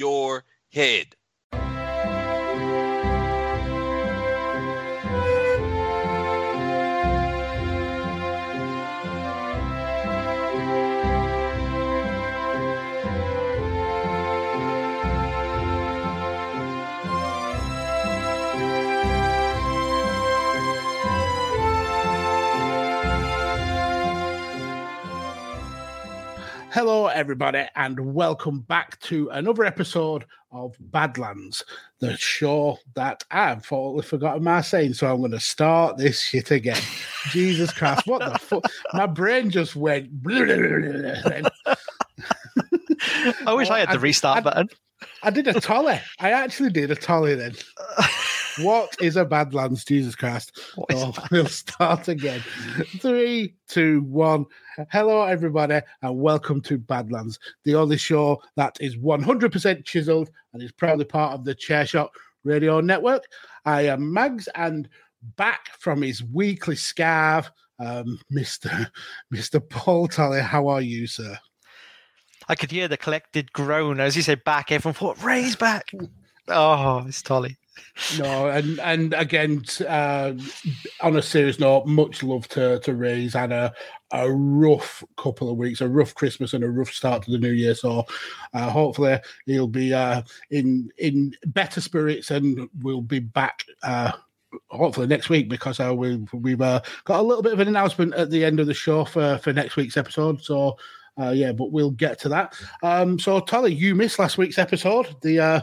your head. Hello, everybody, and welcome back to another episode of Badlands, the show that I've totally forgotten my saying. So I'm going to start this shit again. Jesus Christ, what the fuck? My brain just went. I wish I had the restart I, button. I did a tolly. I actually did a tolly then. what is a Badlands? Jesus Christ. Oh, we'll start again. Three, two, one. Hello, everybody, and welcome to Badlands, the only show that is 100% chiseled and is proudly part of the Chairshot Radio Network. I am Mags, and back from his weekly scarf, um, Mr. Mr. Paul Tully. How are you, sir? I could hear the collected groan as he said back. Everyone thought, Ray's back. Oh, it's Tolly. No, and and again, uh, on a serious note, much love to to Ray's had a a rough couple of weeks, a rough Christmas and a rough start to the new year. So uh, hopefully he'll be uh, in in better spirits and we'll be back. Uh, hopefully next week because uh, we, we've uh, got a little bit of an announcement at the end of the show for, for next week's episode. So yeah, but we'll get to that. Um, so Tolly, you missed last week's episode, the uh,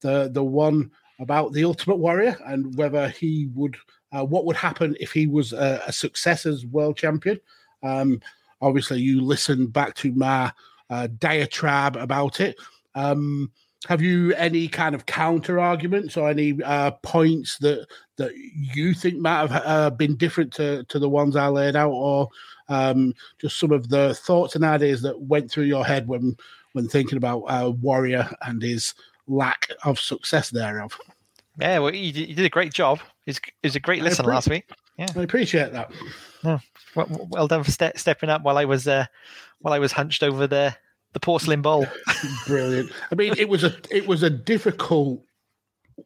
the the one about the Ultimate Warrior and whether he would, uh, what would happen if he was a, a success as world champion. Um, obviously, you listened back to my uh, diatribe about it. Um, have you any kind of counter arguments or any uh, points that that you think might have uh, been different to, to the ones I laid out, or um, just some of the thoughts and ideas that went through your head when when thinking about uh, Warrior and his lack of success thereof? Yeah, well, you did, you did a great job. It's it's a great listen last week. Yeah, I appreciate that. Yeah. Well, well done for ste- stepping up while I was uh, while I was hunched over the the porcelain bowl. Brilliant. I mean, it was a it was a difficult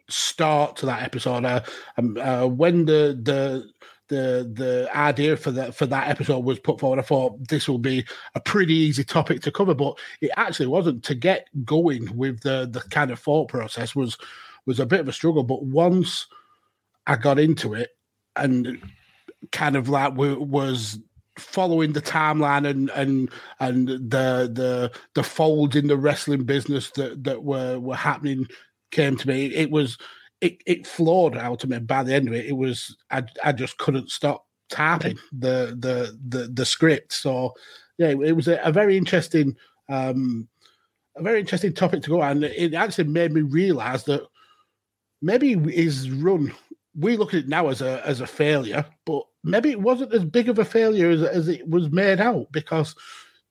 start to that episode. Uh, um, uh, when the the the the idea for that for that episode was put forward, I thought this will be a pretty easy topic to cover, but it actually wasn't. To get going with the the kind of thought process was was a bit of a struggle. But once I got into it and kind of like was following the timeline and and and the the the folds in the wrestling business that that were were happening came to me. It was it it floored out of me. By the end of it, it was I I just couldn't stop tapping the the the the script. So yeah, it was a, a very interesting um a very interesting topic to go on. It actually made me realize that maybe his run we look at it now as a as a failure, but maybe it wasn't as big of a failure as, as it was made out because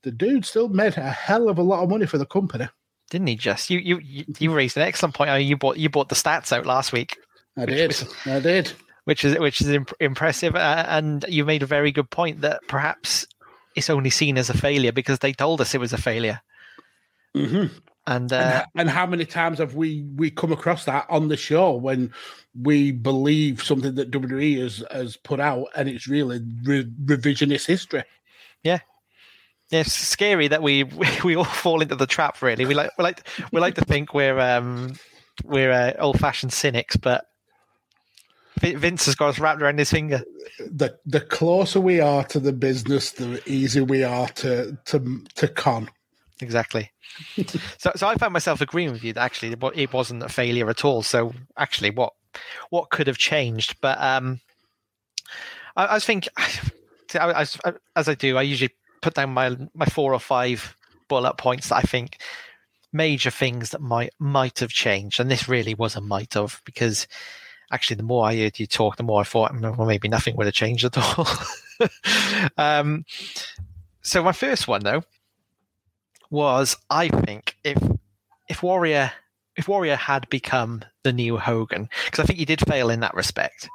the dude still made a hell of a lot of money for the company. Didn't he just? You you you raised an excellent point. I mean, you bought you bought the stats out last week. I did. Was, I did. Which is which is imp- impressive, uh, and you made a very good point that perhaps it's only seen as a failure because they told us it was a failure. Mm-hmm. And, uh, and, and how many times have we we come across that on the show when we believe something that WWE has has put out and it's really re- revisionist history? Yeah, yeah, it's scary that we we all fall into the trap. Really, we like we like we like to think we're um we're uh, old fashioned cynics, but Vince has got us wrapped around his finger. The the closer we are to the business, the easier we are to to to con. Exactly. so, so I found myself agreeing with you that actually it wasn't a failure at all. So, actually, what what could have changed? But um, I, I was thinking, as I do, I usually put down my my four or five bullet points that I think major things that might might have changed, and this really was a might have because actually, the more I heard you talk, the more I thought, well, maybe nothing would have changed at all. um, so my first one though was I think if if Warrior if Warrior had become the new Hogan, because I think he did fail in that respect.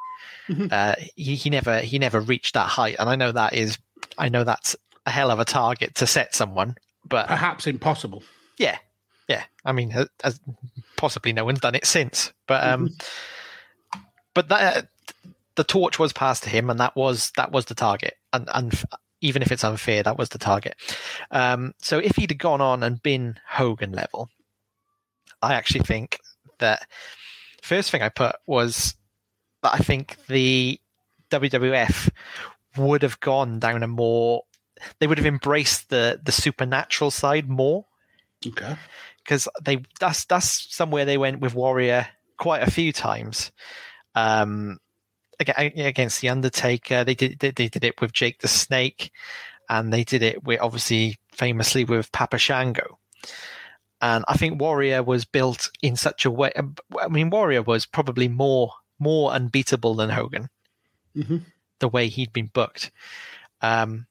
Mm-hmm. Uh, he, he never he never reached that height, and I know that is I know that's a hell of a target to set someone, but perhaps impossible. Yeah, yeah. I mean, as, possibly no one's done it since, but um, mm-hmm. but that the torch was passed to him, and that was that was the target, and and even if it's unfair, that was the target. Um, so if he'd have gone on and been Hogan level, I actually think that first thing I put was that I think the WWF would have gone down a more they would have embraced the the supernatural side more. Okay. Because they that's that's somewhere they went with Warrior quite a few times. Um, against the Undertaker. They did they, they did it with Jake the Snake, and they did it with obviously famously with Papa Shango. And I think Warrior was built in such a way. Um, I mean, Warrior was probably more more unbeatable than Hogan. Mm-hmm. The way he'd been booked, um,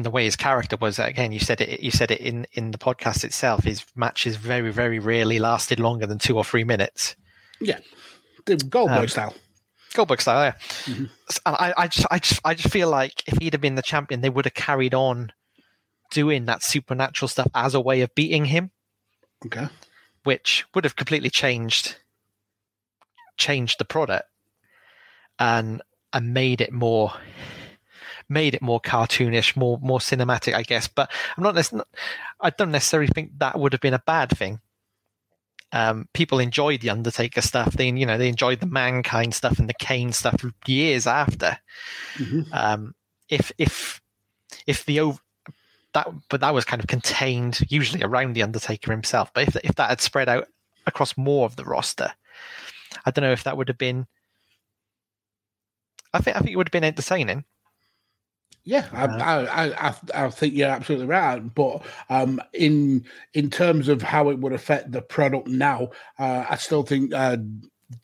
and the way his character was. Again, you said it. You said it in in the podcast itself. His matches very very rarely lasted longer than two or three minutes. Yeah, the Goldberg um, style. Goldberg style, yeah. Mm-hmm. I, I just, I just, I just feel like if he'd have been the champion, they would have carried on doing that supernatural stuff as a way of beating him. Okay. Which would have completely changed, changed the product, and and made it more, made it more cartoonish, more more cinematic, I guess. But I'm not, I don't necessarily think that would have been a bad thing um, people enjoyed the Undertaker stuff. They, you know, they enjoyed the Mankind stuff and the Kane stuff years after. Mm-hmm. Um, if if if the that, but that was kind of contained usually around the Undertaker himself. But if if that had spread out across more of the roster, I don't know if that would have been. I think I think it would have been entertaining. Yeah, I, I, I, I, think you're absolutely right. But um, in in terms of how it would affect the product now, uh, I still think uh,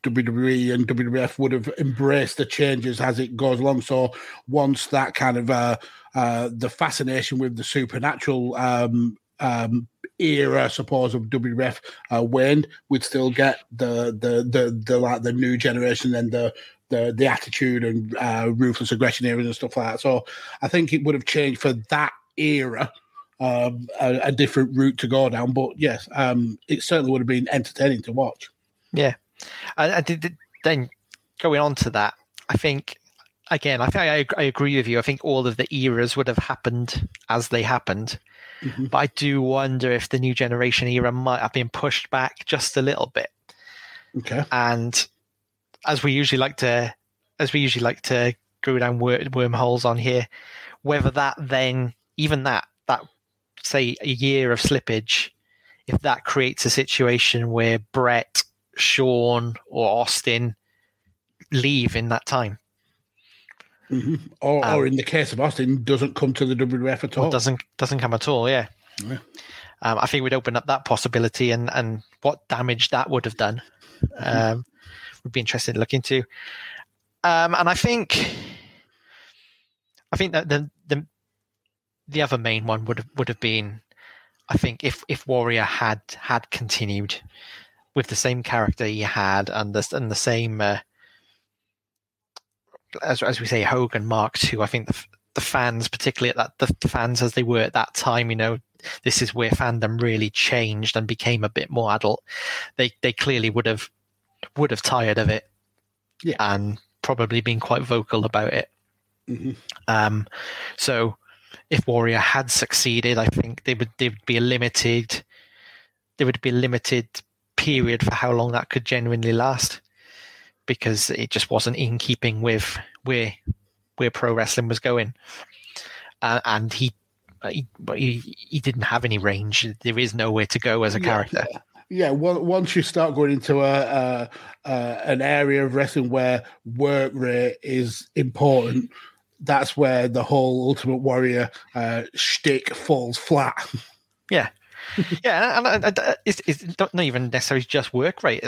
WWE and WWF would have embraced the changes as it goes along. So once that kind of uh, uh, the fascination with the supernatural um, um, era, I suppose, of WWF uh, waned, we'd still get the the the the like the new generation and the the the attitude and uh, ruthless aggression eras and stuff like that. So I think it would have changed for that era. Um, a, a, different route to go down, but yes, um, it certainly would have been entertaining to watch. Yeah, and, did, then going on to that, I think again, I think I, I, agree with you. I think all of the eras would have happened as they happened, mm-hmm. but I do wonder if the new generation era might have been pushed back just a little bit. Okay, and as we usually like to, as we usually like to go down wormholes on here, whether that then, even that, that say a year of slippage, if that creates a situation where Bret, Shawn, or Austin leave in that time. Mm-hmm. Or, um, or in the case of Austin, doesn't come to the WWF at all. Doesn't doesn't come at all. Yeah. yeah. Um, I think we'd open up that possibility and and what damage that would have done. Mm-hmm. Um, would be interested to look into. Um, and I think, I think that the the the other main one would have would have been, I think if if Warrior had had continued with the same character he had and the and the same. Uh, as as we say, Hogan Mark II. I think the the fans, particularly at that, the, the fans as they were at that time, you know, this is where fandom really changed and became a bit more adult. They they clearly would have would have tired of it, yeah. and probably been quite vocal about it. Mm-hmm. Um, so if Warrior had succeeded, I think they would they would be a limited there would be a limited period for how long that could genuinely last because it just wasn't in keeping with where where pro wrestling was going. Uh, and he, he, he didn't have any range. There is nowhere to go as a character. Yeah, yeah. once you start going into a, a, a, an area of wrestling where work rate is important, that's where the whole Ultimate Warrior uh, shtick falls flat. Yeah, yeah, and, and, and uh, it's, it's, not even necessarily just work rate.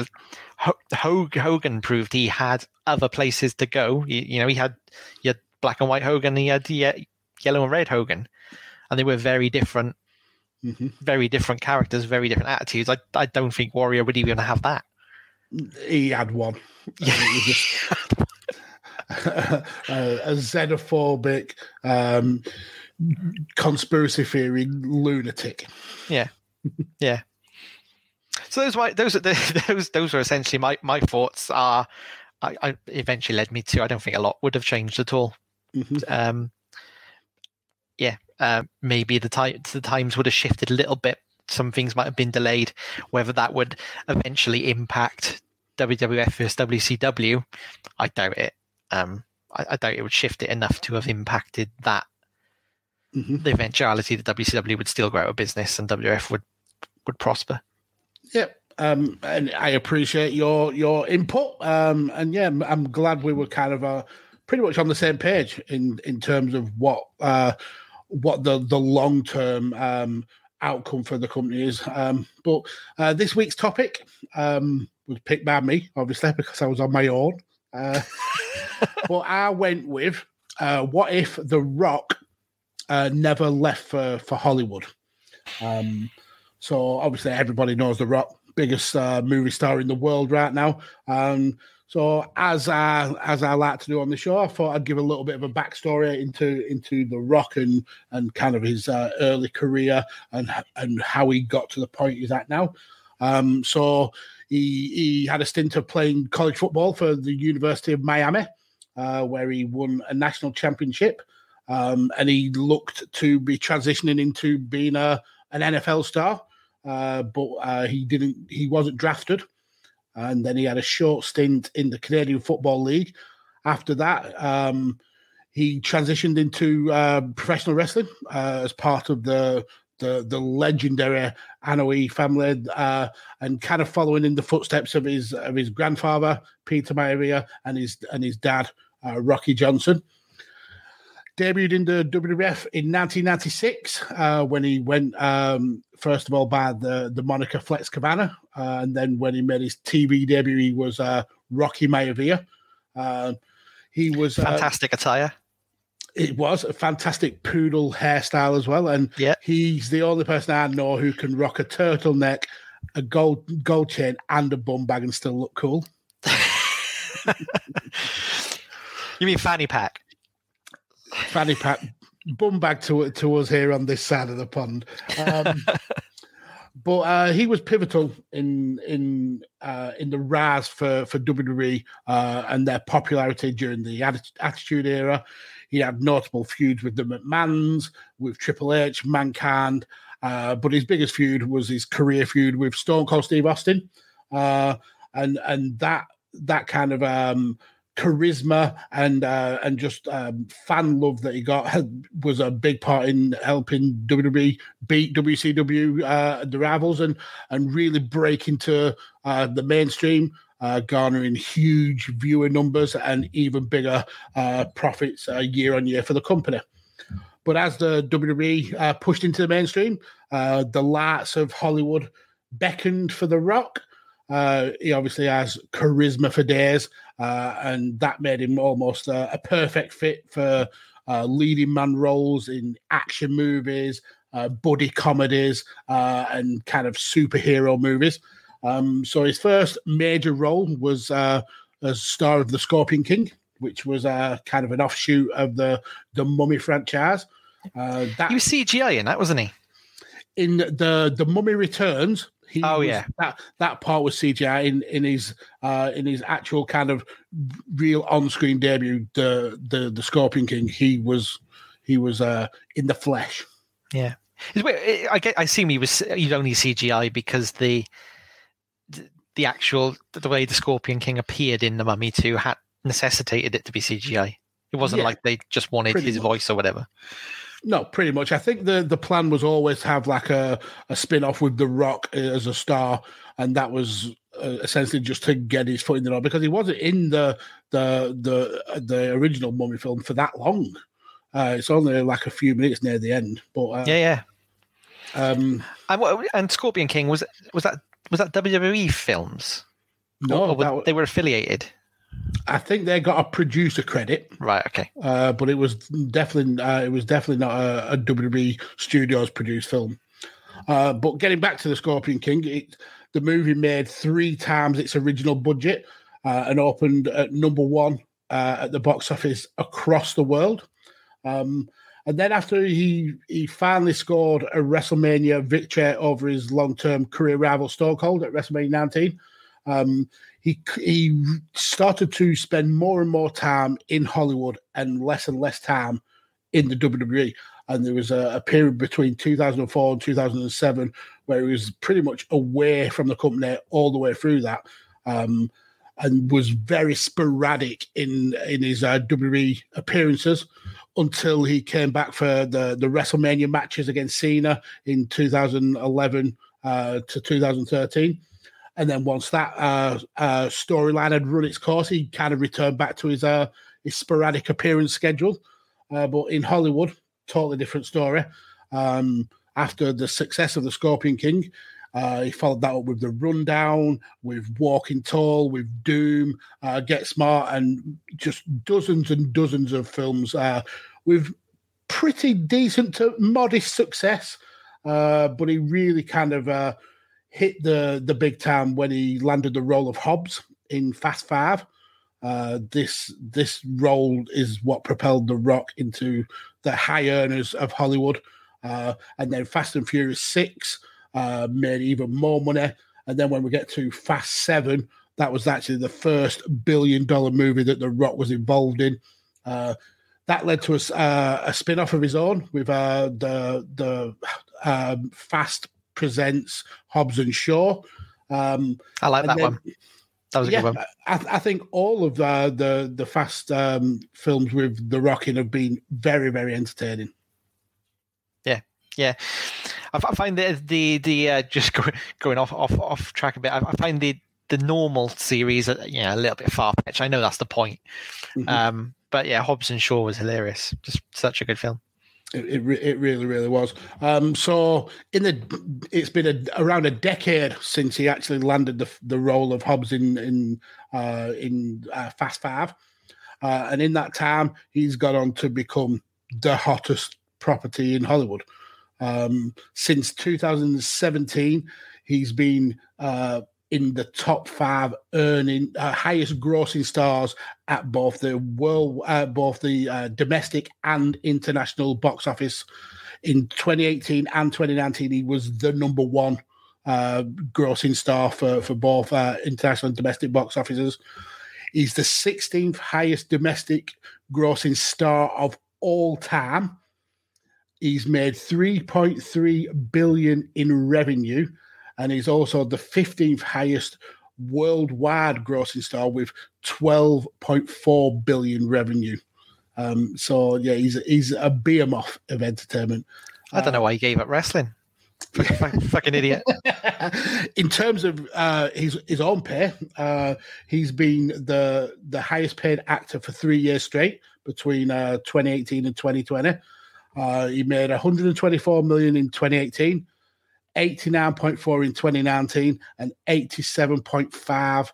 Hogan proved he had other places to go. You, you know, he had he had black and white Hogan, he had yellow and red Hogan, and they were very different, mm-hmm. very different characters, very different attitudes. I I don't think Warrior would even have that. He had one. Yeah. a, a xenophobic um, conspiracy theory lunatic. Yeah, yeah. So those my those those those are essentially my my thoughts. Are I, I eventually led me to I don't think a lot would have changed at all. Mm-hmm. Um, yeah, uh, maybe the time the times would have shifted a little bit. Some things might have been delayed. Whether that would eventually impact WWF versus WCW, I doubt it. Um, I, I doubt it would shift it enough to have impacted that mm-hmm. the eventuality that WCW would still grow a business and WF would would prosper. Yep. Um, and I appreciate your your input. Um, and yeah, I'm glad we were kind of uh, pretty much on the same page in in terms of what uh, what the the long term um, outcome for the company is. Um, but uh, this week's topic um, was picked by me, obviously, because I was on my own. Uh, but I went with uh, what if The Rock uh, never left for for Hollywood. Um, so obviously everybody knows The Rock, biggest uh, movie star in the world right now. Um, so as I as I like to do on the show, I thought I'd give a little bit of a backstory into into The Rock and and kind of his uh, early career and and how he got to the point he's at now. Um, so he he had a stint of playing college football for the University of Miami, uh, where he won a national championship. Um, and he looked to be transitioning into being a an NFL star, uh, but uh, he didn't. He wasn't drafted, and then he had a short stint in the Canadian Football League. After that, um, he transitioned into uh, professional wrestling uh, as part of the the, the legendary Anoa'i family, uh, and kind of following in the footsteps of his of his grandfather Peter Maivia and his and his dad uh, Rocky Johnson debuted in the WWF in 1996 uh, when he went um, first of all by the the moniker Flex Kavana, uh, and then when he made his TV debut, he was uh, Rocky Maivia. Uh, he was uh, fantastic attire. It was a fantastic poodle hairstyle as well, and yeah. he's the only person I know who can rock a turtleneck, a gold gold chain, and a bum bag and still look cool. you mean fanny pack? fanny pack bum bag to to us here on this side of the pond. Um, but uh, he was pivotal in in uh, in the rise for for WWE uh, and their popularity during the Attitude Era. He had notable feuds with the McMahons, with Triple H, Mankind, uh, but his biggest feud was his career feud with Stone Cold Steve Austin, uh, and and that that kind of um, charisma and uh, and just um, fan love that he got was a big part in helping WWE beat WCW uh, the rivals and and really break into uh, the mainstream. Uh, garnering huge viewer numbers and even bigger uh, profits uh, year on year for the company. But as the WWE uh, pushed into the mainstream, uh, the lights of Hollywood beckoned for The Rock. Uh, he obviously has charisma for days, uh, and that made him almost a perfect fit for uh, leading man roles in action movies, uh, buddy comedies, and kind of superhero movies. Um, so his first major role was as star of The Scorpion King, which was kind of an offshoot of the the Mummy franchise. Uh, that, he was CGI in that, wasn't he? In the the Mummy Returns. He oh was, yeah, that that part was CGI in in his uh, in his actual kind of real on screen debut. The the the Scorpion King. He was he was uh, in the flesh. Yeah, I get. I assume he was. He'd only CGI because the the actual the way the Scorpion King appeared in the Mummy Two had necessitated it to be CGI. It wasn't yeah, like they just wanted his much. voice or whatever. No, pretty much. I think the the plan was always to have like a, a spin off with The Rock as a star, and that was uh, essentially just to get his foot in the door because he wasn't in the the the the original Mummy film for that long. Uh, it's only like a few minutes near the end, but uh, yeah, yeah. Um, and, and Scorpion King was was that was that WWE films? No, or, or they were affiliated. I think they got a producer credit, right? Okay, uh, but it was definitely uh, it was definitely not a, a WWE Studios produced film. Uh, but getting back to the Scorpion King, it, the movie made three times its original budget uh, and opened at number one uh, at the box office across the world. Um, and then after he he finally scored a WrestleMania victory over his long term career rival Stone Cold at WrestleMania 19. Um, he he started to spend more and more time in Hollywood and less and less time in the WWE. And there was a, a, period between 2004 and 2007 where he was pretty much away from the company all the way through that, um, and was very sporadic in in his uh, WWE appearances until he came back for the the WrestleMania matches against Cena in 2011 uh, to 2013. And then once that uh, uh, storyline had run its course, he kind of returned back to his uh, his sporadic appearance schedule. Uh, but in Hollywood, totally different story. Um, after the success of the Scorpion King, uh, he followed that up with the Rundown, with Walking Tall, with Doom, uh, Get Smart, and just dozens and dozens of films with pretty decent to modest success. But he really kind of hit the the big time when he landed the role of Hobbs in Fast Five. Uh, this this role is what propelled The Rock into the high earners of Hollywood. Uh, and then Fast and Furious Six uh, made even more money. And then when we get to Fast Seven, that was actually the first billion dollar movie that The Rock was involved in. Uh, that led to a, uh, a spin off of his own with uh, the the um, Fast presents Hobbs and Shaw. Um, I like that then, one. That was a yeah, good one. I, I think all of the the, the fast um, films with the Rocking have been very very entertaining. Yeah, yeah. I, I find the the the uh, just going going off off off track a bit. I, I find the the normal series, uh, yeah, a little bit far fetched. I know that's the point. Mm-hmm. Um, but yeah, Hobbs and Shaw was hilarious. Just such a good film. It, it, it, really, really was. Um, so, in the, it's been a, around a decade since he actually landed the the role of Hobbs in in uh, in uh, Fast Five, uh, and in that time, he's gone on to become the hottest property in Hollywood. Um, since 2017, he's been uh, in the top five earning uh, highest grossing stars at both the world uh, both the uh, domestic and international box office. In 2018 and 2019 he was the number one uh, grossing star for for both uh, international and domestic box offices. He's the 16th highest domestic grossing star of all time. He's made 3.3 billion in revenue and he's also the 15th highest worldwide grossing star with 12.4 billion revenue. Um, so yeah, he's he's a behemoth of entertainment. I don't know why he gave up wrestling. Fucking, fucking idiot. In terms of uh, his his own pay, uh, he's been the the highest paid actor for three years straight between uh, 2018 and 2020. Uh, he made 124 million in 2018, 89.4 in 2019, and 87.5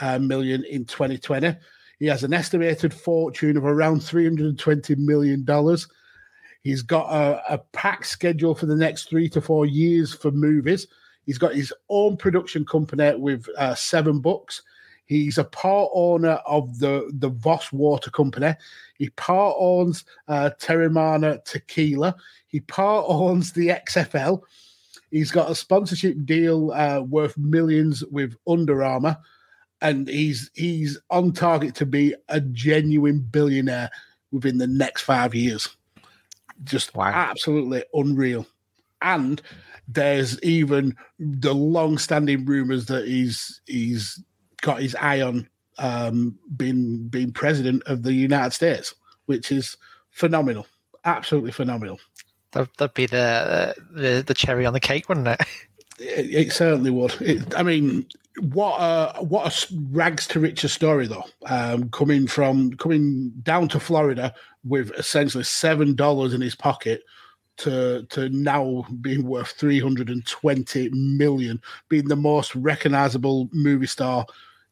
uh, million in 2020. He has an estimated fortune of around 320 million dollars He's got a, a packed schedule for the next three to four years for movies. He's got his own production company with uh, Seven Bucks. He's a part owner of the, the Voss Water Company. He part owns uh, Teremana Tequila. He part owns the XFL. He's got a sponsorship deal uh, worth millions with Under Armour, and he's he's on target to be a genuine billionaire within the next five years. Just wow. absolutely unreal. And there's even the long-standing rumors that he's he's got his eye on um, being being president of the United States, which is phenomenal, absolutely phenomenal. That'd, that'd be the, the the cherry on the cake, wouldn't it? It, it certainly would. It, I mean, what a what a rags to riches story though. Um, coming from coming down to Florida with essentially seven dollars in his pocket to to now being worth 320 million being the most recognizable movie star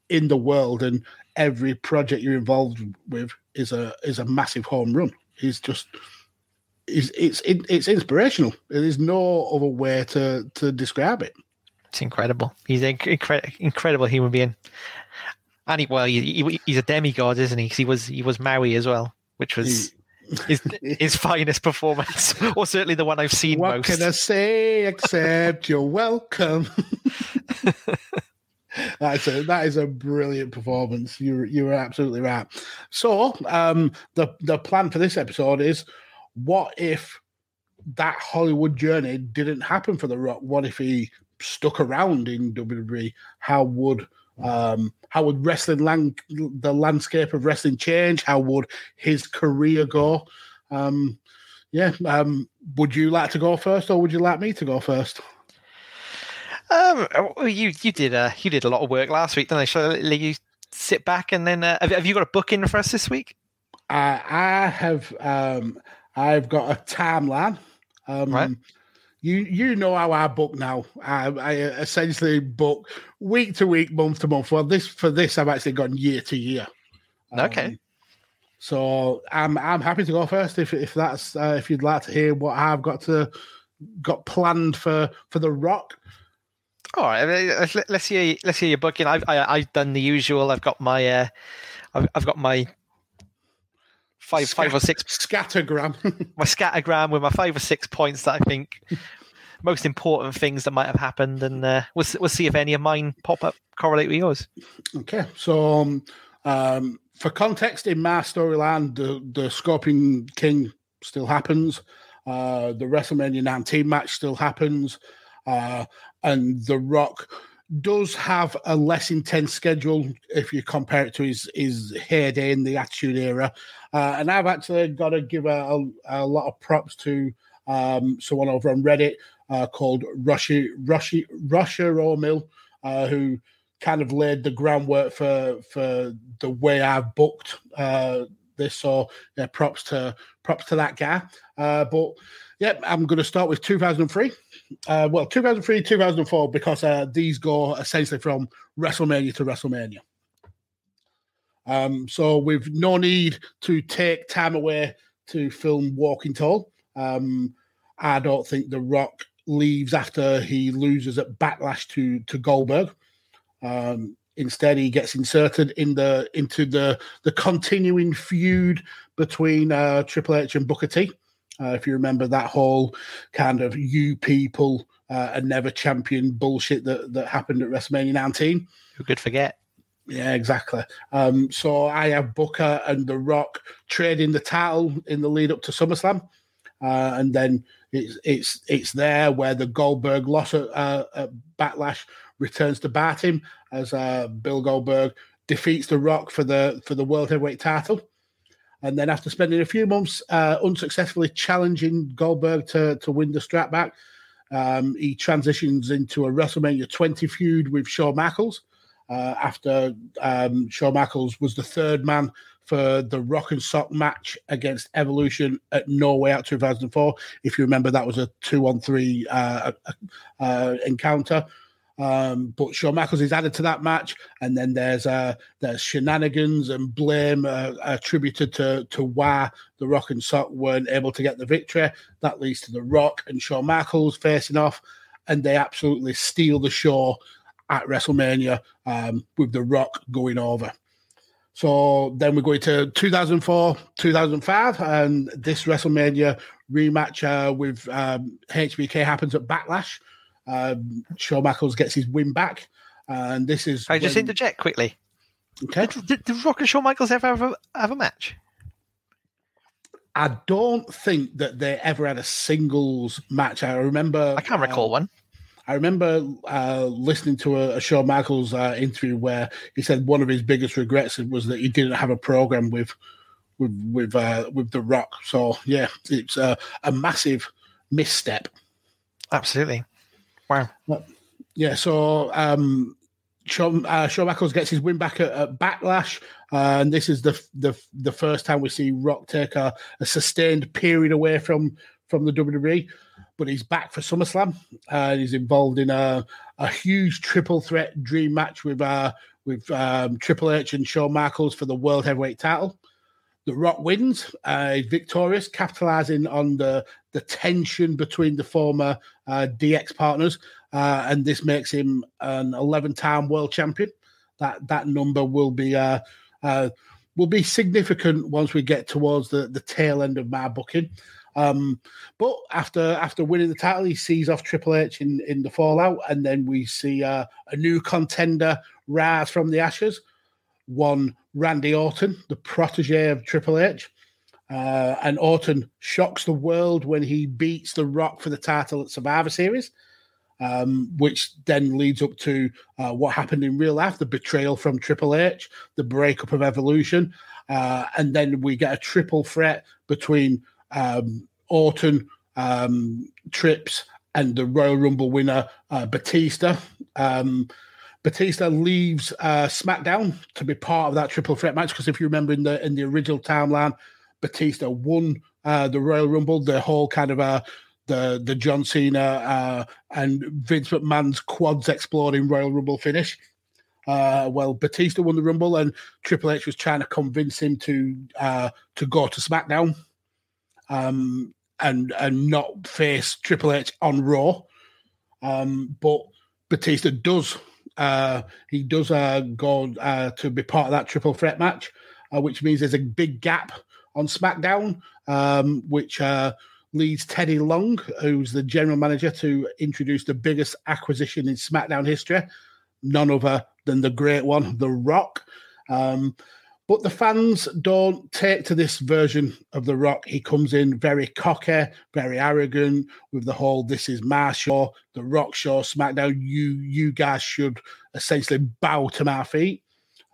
in the world and every project you're involved with is a is a massive home run he's just it's it's it's inspirational there's no other way to to describe it it's incredible he's an incre- incredible human being and he, well he, he, he's a demigod isn't he he was he was maui as well which was his, his finest performance, or certainly the one I've seen what most. What can I say except you're welcome? That's a that is a brilliant performance. You you were absolutely right. So um, the the plan for this episode is, what if that Hollywood journey didn't happen for The Rock? What if he stuck around in WWE? How would um, how would wrestling land, the landscape of wrestling change? How would his career go? Um, yeah, um, would you like to go first, or would you like me to go first? Um, you you did a you did a lot of work last week, didn't I? Shall I let you sit back and then uh, have, have you got a book in for us this week? Uh, I have. Um, I've got a timeline. Um, right you you know how I book now. I, I, essentially book week to week, month to month. Well, this for this I've actually gone year to year. Okay. Um, so I'm I'm happy to go first if if that's uh, if you'd like to hear what I've got to got planned for for the Rock. All right, let's hear let's hear your booking. I've I, have i have done the usual. I've got my uh, I've, I've got my five Scat- five or six scattergram. my scattergram with my five or six points that I think most important things that might have happened, and uh, we'll we'll see if any of mine pop up correlate with yours. Okay, so um, um, for context, in my storyline, the the Scorpion King still happens. Uh, the WrestleMania 19 match still happens, uh, and The Rock does have a less intense schedule if you compare it to his his heyday in the Attitude Era. Uh, and I've actually got to give a, a, a lot of props to um, someone over on Reddit uh, called Russia Russia Russia O'Mill, uh, who kind of laid the groundwork for for the way I've booked uh, this. So yeah, props to props to that guy. Uh, but yeah, I'm going to start with 2003. Uh, well, 2003, 2004, because uh, these go essentially from WrestleMania to WrestleMania. Um, so we've no need to take time away to film Walking Tall. Um, I don't think The Rock leaves after he loses at Backlash to to Goldberg. Um, instead, he gets inserted in the into the the continuing feud between uh, Triple H and Booker T. Uh, if you remember that whole kind of you people uh, and never champion bullshit that, that happened at WrestleMania 19. Who could forget? Yeah, exactly. Um, so I have Booker and The Rock trading the title in the lead up to SummerSlam. Uh, and then it's it's it's there where the Goldberg loss at, uh, at Backlash returns to bat him as uh, Bill Goldberg defeats The Rock for the for the World Heavyweight title. And then after spending a few months uh, unsuccessfully challenging Goldberg to, to win the strap back, um, he transitions into a WrestleMania 20 feud with Shawn Michaels. Uh, after um, Shawn Michaels was the third man for the Rock and Sock match against Evolution at No Way Out 2004. If you remember, that was a two on three uh, uh, encounter. Um, but Shawn Michaels is added to that match, and then there's uh, there's shenanigans and blame uh, attributed to to why the Rock and Sock weren't able to get the victory. That leads to the Rock and Shawn Michaels facing off, and they absolutely steal the show at WrestleMania um, with the Rock going over. So then we're going to 2004, 2005, and this WrestleMania rematch uh, with um, HBK happens at Backlash. Um, Shawn Michaels gets his win back, and this is. I just interject quickly. Okay. Did, did, did Rock and Shawn Michaels ever have a, have a match? I don't think that they ever had a singles match. I remember. I can't recall uh, one. I remember uh, listening to a, a Shawn Michaels uh, interview where he said one of his biggest regrets was that he didn't have a program with with with uh, with The Rock. So yeah, it's a, a massive misstep. Absolutely. Wow. Yeah. So um, Shawn, uh, Michaels gets his win back at, at Backlash, uh, and this is the the the first time we see Rock take a, a sustained period away from from the WWE but he's back for SummerSlam. Uh, he's involved in a, a huge triple threat dream match with uh, with um, Triple H and Shawn Michaels for the World Heavyweight title. The Rock wins, uh, victorious, capitalizing on the the tension between the former uh, DX partners, uh, and this makes him an 11 time world champion. That that number will be uh, uh, will be significant once we get towards the the tail end of my booking. Um, but after after winning the title, he sees off Triple H in, in the fallout, and then we see uh, a new contender rise from the ashes. One Randy Orton, the protege of Triple H. Uh, and Orton shocks the world when he beats The Rock for the title at Survivor Series, um, which then leads up to uh, what happened in real life the betrayal from Triple H, the breakup of Evolution. Uh, and then we get a triple threat between um, Orton, um, Trips, and the Royal Rumble winner uh, Batista. Batista leaves uh, SmackDown to be part of that triple threat match because if you remember in the in the original timeline, Batista won uh, the Royal Rumble. The whole kind of uh, the the John Cena uh, and Vince McMahon's quads exploding Royal Rumble finish. Uh, well, Batista won the Rumble, and Triple H was trying to convince him to uh, to go to SmackDown um, and and not face Triple H on Raw. Um, but Batista does uh, he does uh, go uh, to be part of that triple threat match, uh, which means there's a big gap on SmackDown, um, which uh, leads Teddy Long, who's the general manager, to introduce the biggest acquisition in SmackDown history, none other than the great one, The Rock. Um, but the fans don't take to this version of The Rock. He comes in very cocky, very arrogant with the whole "This is my show, The Rock show, SmackDown. You you guys should essentially bow to my feet."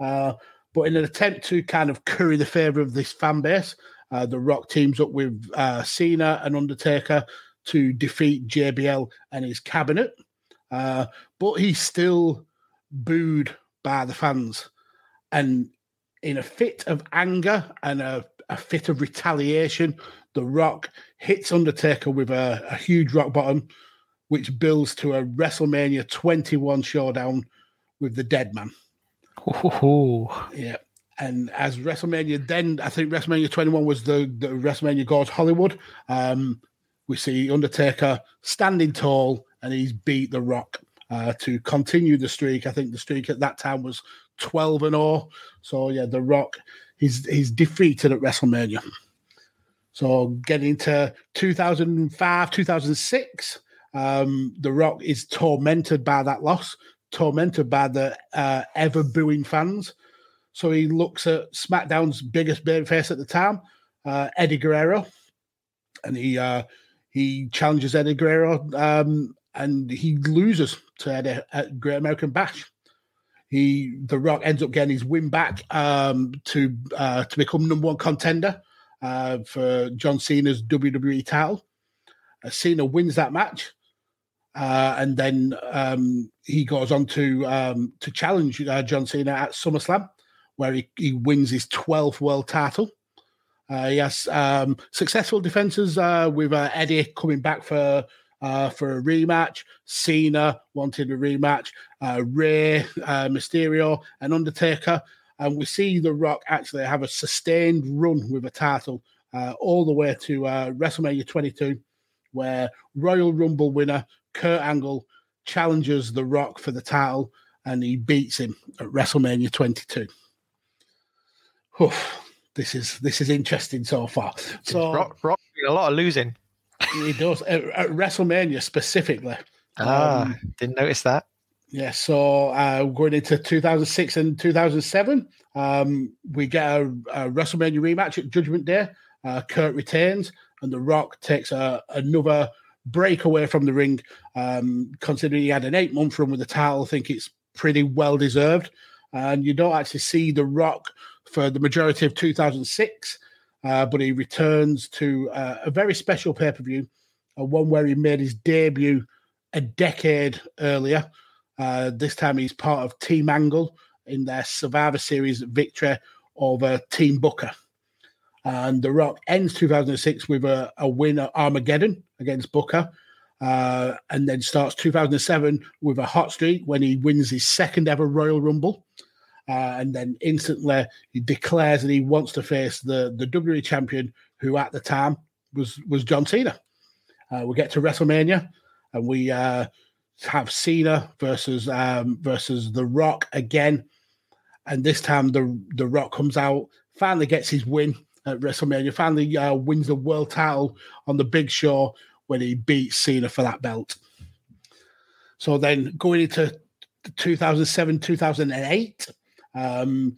Uh, but in an attempt to kind of curry the favor of this fan base, uh, The Rock teams up with uh, Cena and Undertaker to defeat JBL and his cabinet. Uh, but he's still booed by the fans. And in a fit of anger and a, a fit of retaliation, The Rock hits Undertaker with a, a huge rock bottom, which builds to a WrestleMania 21 showdown with the Dead Man. Ooh. Yeah. And as WrestleMania, then I think WrestleMania 21 was the, the WrestleMania goes Hollywood. Um, we see Undertaker standing tall and he's beat The Rock uh, to continue the streak. I think the streak at that time was 12 and 0. So yeah, The Rock, he's he's defeated at WrestleMania. So getting to 2005, 2006, um, The Rock is tormented by that loss, tormented by the uh, ever booing fans. So he looks at SmackDown's biggest babyface at the time, uh, Eddie Guerrero, and he uh, he challenges Eddie Guerrero um, and he loses to Eddie at Great American Bash. He The Rock ends up getting his win back um, to uh, to become number one contender uh, for John Cena's WWE title. Uh, Cena wins that match, uh, and then um, he goes on to um, to challenge uh, John Cena at SummerSlam, where he, he wins his 12th world title. Uh, he has um, successful defenses uh, with uh, Eddie coming back for uh, for a rematch, Cena wanting a rematch, uh, Rey, uh, Mysterio, and Undertaker. And we see The Rock actually have a sustained run with a title all the way to WrestleMania 22, where Royal Rumble winner Kurt Angle challenges The Rock for the title and he beats him at WrestleMania 22. Oof this is this is interesting so far. So Rock, Rock a lot of losing. He does at, at WrestleMania specifically. Ah, um, didn't notice that. Yeah, so uh, going into 2006 and 2007, um, we get a, a, WrestleMania rematch at Judgment Day. Uh, Kurt retains, and The Rock takes a, another break away from the ring. Um, considering he had an eight month run with the title, I think it's pretty well deserved. And you don't actually see The Rock for the majority of 2006, uh, but he returns to uh, a very special pay per view, uh, one where he made his debut a decade earlier. Uh, this time he's part of Team Angle in their Survivor Series victory over Team Booker. And The Rock ends 2006 with a, a win at Armageddon against Booker. Uh, and then starts 2007 with a hot streak when he wins his second ever Royal Rumble. Uh, and then instantly he declares that he wants to face the the WWE champion, who at the time was was John Cena. Uh, we get to WrestleMania, and we uh, have Cena versus um, versus The Rock again, and this time the the Rock comes out, finally gets his win at WrestleMania, finally uh, wins the world title on the Big Show when he beats Cena for that belt. So then going into 2007, 2008, um,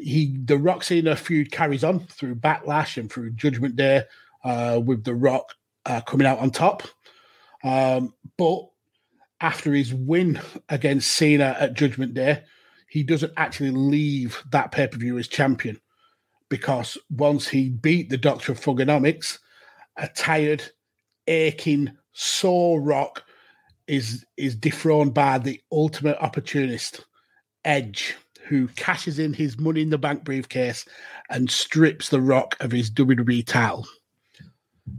he the Rock Cena feud carries on through Backlash and through Judgment Day, uh, with the Rock uh, coming out on top. Um, but after his win against Cena at Judgment Day, he doesn't actually leave that pay per view as champion because once he beat the Doctor of Thuganomics, a tired, aching, sore Rock is is dethroned by the ultimate opportunist, Edge who cashes in his money in the bank briefcase and strips The Rock of his WWE title.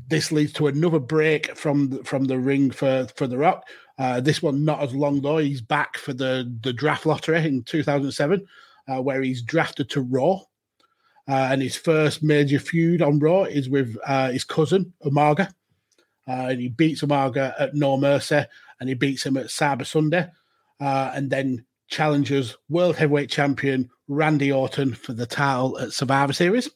This leads to another break from the, from the ring for, for The Rock. Uh, this one not as long though. He's back for the, the draft lottery in 2007, uh, where he's drafted to Raw. Uh, and his first major feud on Raw is with uh, his cousin, Umaga. Uh, and he beats Umaga at No Mercy and he beats him at Cyber Sunday. Uh, and then challenges World Heavyweight Champion Randy Orton for the title at Survivor Series.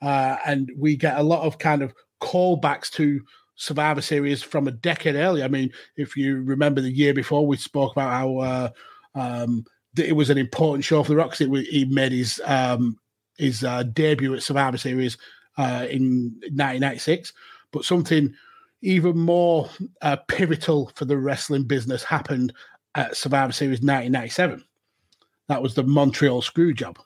Uh, and we get a lot of kind of callbacks to Survivor Series from a decade earlier. I mean, if you remember the year before, we spoke about how uh, um, it was an important show for The Rock. It, he made his um, his uh, debut at Survivor Series uh, in 1996, but something even more uh, pivotal for the wrestling business happened at Survivor Series 1997. That was the Montreal screw job.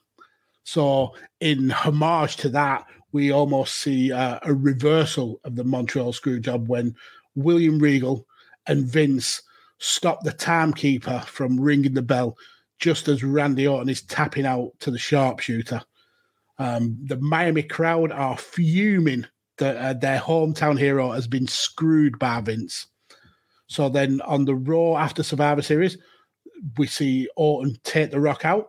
So, in homage to that, we almost see uh, a reversal of the Montreal screw job when William Regal and Vince stop the timekeeper from ringing the bell just as Randy Orton is tapping out to the sharpshooter. Um, the Miami crowd are fuming that uh, their hometown hero has been screwed by Vince. So then on the Raw after Survivor Series, we see Orton take the Rock out,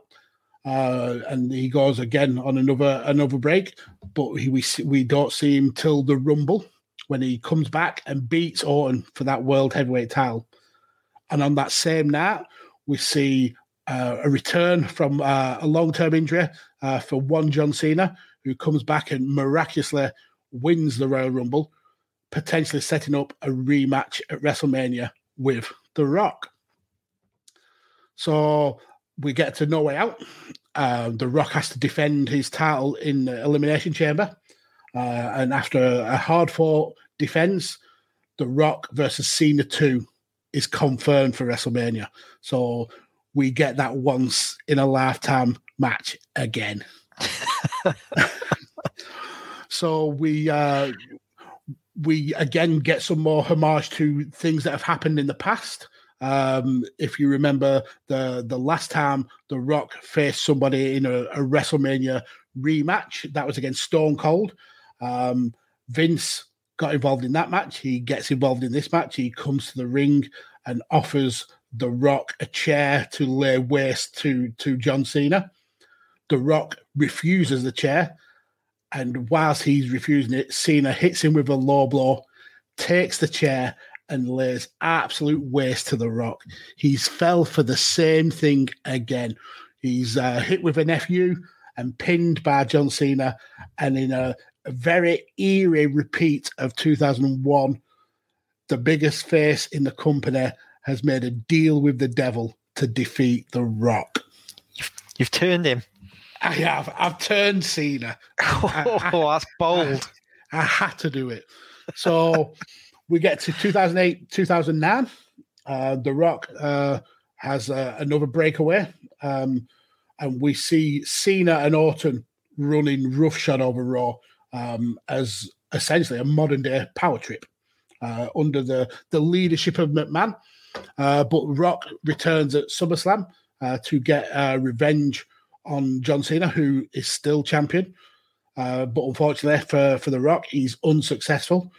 uh, and he goes again on another another break. But he, we we don't see him till the Rumble when he comes back and beats Orton for that World Heavyweight title. And on that same night, we see uh, a return from uh, a long term injury uh, for one John Cena, who comes back and miraculously wins the Royal Rumble potentially setting up a rematch at WrestleMania with The Rock. So we get to No Way Out. Uh, the Rock has to defend his title in the Elimination Chamber. Uh, and after a hard fought defense, The Rock versus Cena 2 is confirmed for WrestleMania. So we get that once in a lifetime match again. so we uh, we again get some more homage to things that have happened in the past. Um, if you remember the the last time The Rock faced somebody in a, a WrestleMania rematch, that was against Stone Cold. Um, Vince got involved in that match. He gets involved in this match. He comes to the ring and offers The Rock a chair to lay waste to to John Cena. The Rock refuses the chair, and whilst he's refusing it, Cena hits him with a low blow, takes the chair, and lays absolute waste to The Rock. He's fell for the same thing again. He's uh, hit with an FU and pinned by John Cena, and in a, a very eerie repeat of 2001, the biggest face in the company has made a deal with the devil to defeat The Rock. You've, you've turned him. I have. I've turned Cena. Oh, I- that's bold. I had to do it. So we get to 2008, 2009. Uh, the Rock uh, has uh, another breakaway. Um, and we see Cena and Orton running roughshod over Raw um, as essentially a modern day power trip uh, under the, the leadership of McMahon. Uh, but Rock returns at SummerSlam uh, to get uh, revenge on John Cena, who is still champion. Uh, but unfortunately for, for The Rock, he's unsuccessful.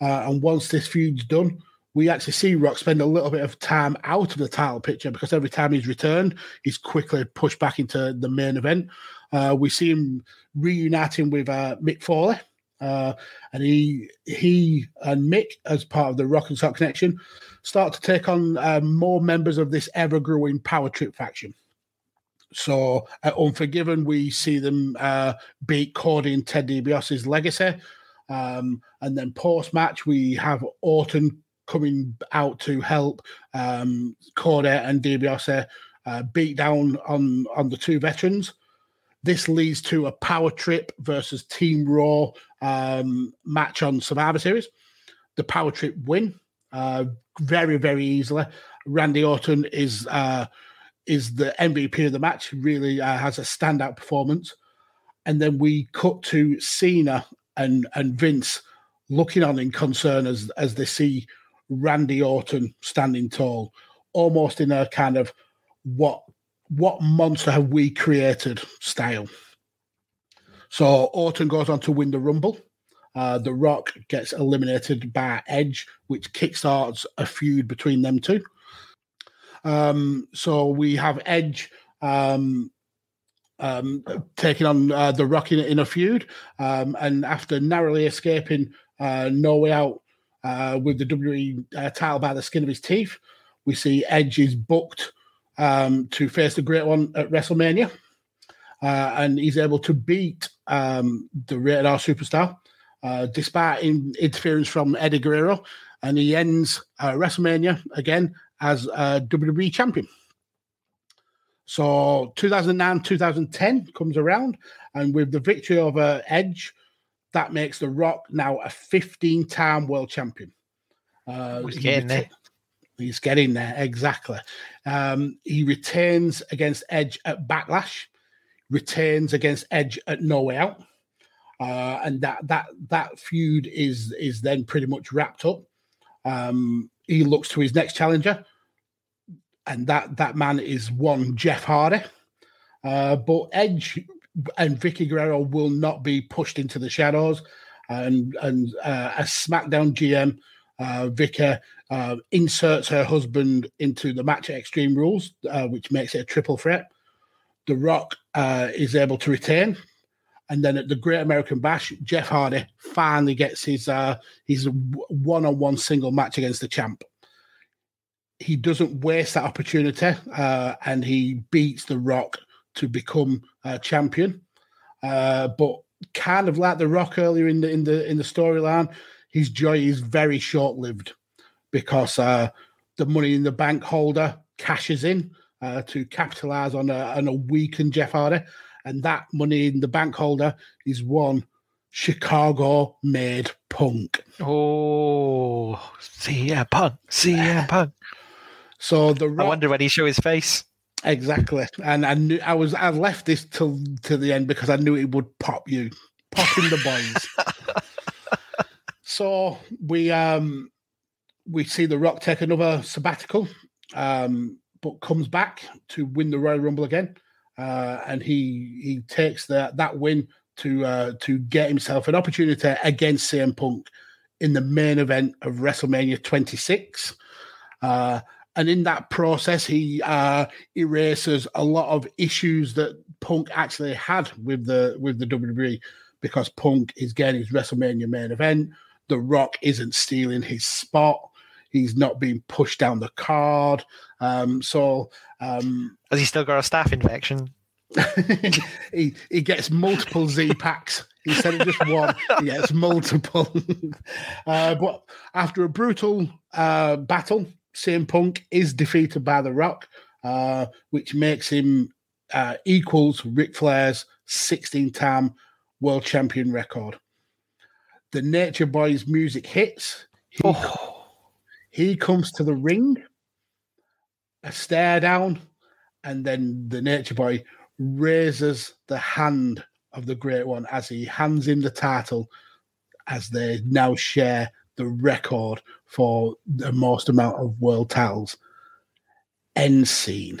Uh, and once this feud's done, we actually see Rock spend a little bit of time out of the title picture because every time he's returned, he's quickly pushed back into the main event. Uh, we see him reuniting with uh, Mick Foley, uh, and he he and Mick, as part of the Rock and Sock connection, start to take on uh, more members of this ever-growing power trip faction. So at Unforgiven, we see them uh, beat Cody and Ted DiBiase's legacy. Um, and then post match, we have Orton coming out to help um, Cody and DiBiase uh, beat down on, on the two veterans. This leads to a power trip versus Team Raw um, match on Survivor Series. The power trip win uh, very, very easily. Randy Orton is uh, is the MVP of the match. Really uh, has a standout performance. And then we cut to Cena and and Vince looking on in concern as as they see Randy Orton standing tall, almost in a kind of what what monster have we created style. So Orton goes on to win the Rumble. Uh, the Rock gets eliminated by Edge, which kickstarts a feud between them two. Um, so we have Edge um, um, taking on uh, the Rock in, in a feud, um, and after narrowly escaping uh, No Way Out uh, with the WWE uh, title by the skin of his teeth, we see Edge is booked um, to face the Great One at WrestleMania, uh, and he's able to beat um, the Rated R Superstar uh, despite in, interference from Eddie Guerrero, and he ends uh, WrestleMania again as a WWE champion. So 2009, 2010 comes around, and with the victory over Edge, that makes The Rock now a 15 time world champion. Uh, He's he getting there. He's getting there, exactly. Um, he retains against Edge at Backlash, retains against Edge at No Way Out. Uh, and that that that feud is is then pretty much wrapped up. Um, he looks to his next challenger, and that that man is one Jeff Hardy. Uh, but Edge and Vickie Guerrero will not be pushed into the shadows, and and uh, as SmackDown GM, uh, uh, inserts her husband into the match at Extreme Rules, uh, which makes it a triple threat. The Rock uh, is able to retain, and then at the Great American Bash, Jeff Hardy finally gets his uh, his one-on-one single match against the champ. He doesn't waste that opportunity, uh, and he beats The Rock to become uh, champion. Uh, but kind of like The Rock earlier in the in the in the storyline, his joy is very short-lived because uh, the Money in the Bank holder cashes in uh, to capitalize on a, on a weakened Jeff Hardy, and that Money in the Bank holder is one Chicago-made Punk. Oh, CM Punk, CM Punk. So the Rock, I wonder when he show his face. Exactly, and I knew I was I left this till to the end because I knew it would pop you, popping the boys. so we um we see the Rock take another sabbatical, um, but comes back to win the Royal Rumble again, uh, and he he takes that that win to uh, to get himself an opportunity against CM Punk in the main event of WrestleMania 26. Uh, and in that process, he uh, erases a lot of issues that Punk actually had with the with the WWE because Punk is getting his WrestleMania main event. The Rock isn't stealing his spot. He's not being pushed down the card. Um, so um, has he still got a staph infection? he he gets multiple Z packs instead of just one. He gets multiple. uh, but after a brutal uh, battle CM Punk is defeated by The Rock, uh, which makes him uh, equals Ric Flair's 16 time world champion record. The Nature Boy's music hits. He, oh. He comes to the ring, a stare down, and then the Nature Boy raises the hand of the Great One as he hands him the title as they now share the record for the most amount of world titles. End scene.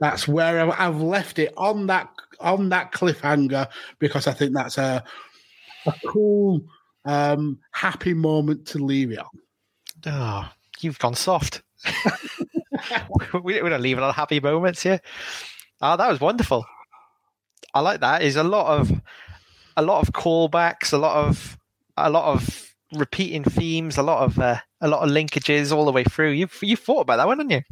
That's where I've left it on that on that cliffhanger because I think that's a a cool, um, happy moment to leave it on. Oh, you've gone soft. we, we don't leave it on happy moments here. Oh, that was wonderful. I like that. Is a lot of a lot of callbacks, a lot of a lot of repeating themes, a lot of uh, a lot of linkages all the way through. You you thought about that one, didn't you?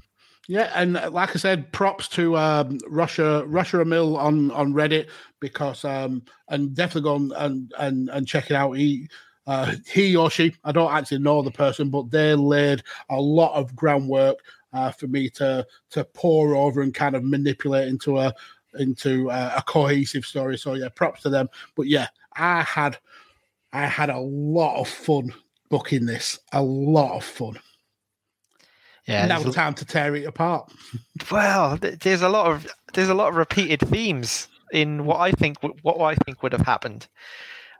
Yeah, and like I said, props to um, Russia Russia Mill on on Reddit because um, and definitely go on and and and check it out. He uh, he or she, I don't actually know the person, but they laid a lot of groundwork uh, for me to to pour over and kind of manipulate into a into a, a cohesive story. So yeah, props to them. But yeah, I had I had a lot of fun booking this, a lot of fun. Yeah, now it's time to tear it apart. Well, there's a lot of there's a lot of repeated themes in what I think what I think would have happened.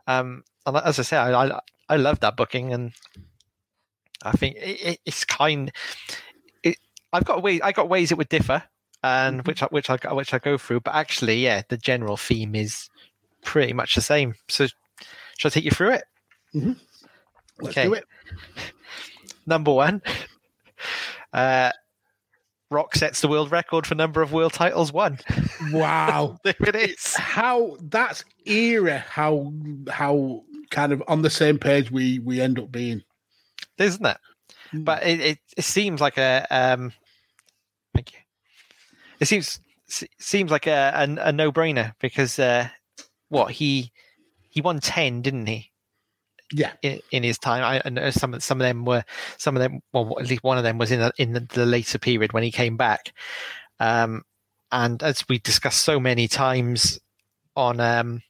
Um, and as I say, I, I, I love that booking, and I think it, it's kind. It, I've got ways. I got ways it would differ, and mm-hmm. which I, which I which I go through. But actually, yeah, the general theme is pretty much the same. So, should I take you through it? Mm-hmm. Let's okay. do it. Number one, uh, Rock sets the world record for number of world titles won. Wow. there it is. how that's era how how kind of on the same page we we end up being Isn't it? Hmm. But it, it, it seems like a um thank you. It seems seems like a a, a no brainer because uh what he he won ten, didn't he? Yeah in, in his time. I, I know some of some of them were some of them. Well, at least one of them was in the, in the, the later period when he came back. Um, and as we discussed so many times on um,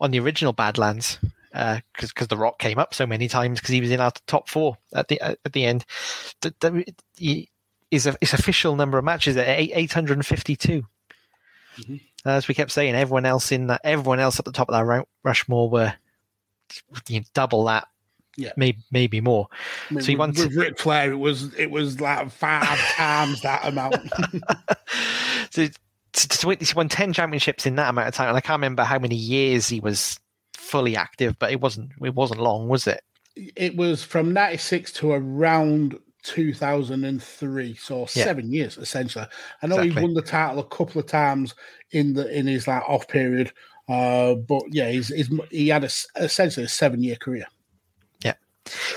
on the original Badlands, because because the Rock came up so many times because he was in our top four at the at the end. The, the, he, his, his official number of matches at eight hundred and fifty two. Mhm. As we kept saying, everyone else in that, everyone else at the top of that Ru- Rushmore were double that, Yeah. maybe maybe more. I mean, So he wants- with Ric Flair it was it was like five times that amount so to, to win, he won ten championships in that amount of time, and I can't remember how many years he was fully active, but it wasn't it wasn't long, was it? it was from 96 to around 2003 so Yeah. seven years essentially i know he won the title a couple of times in the in his like off period uh but yeah he's, he's he had a, essentially a seven year career Yeah.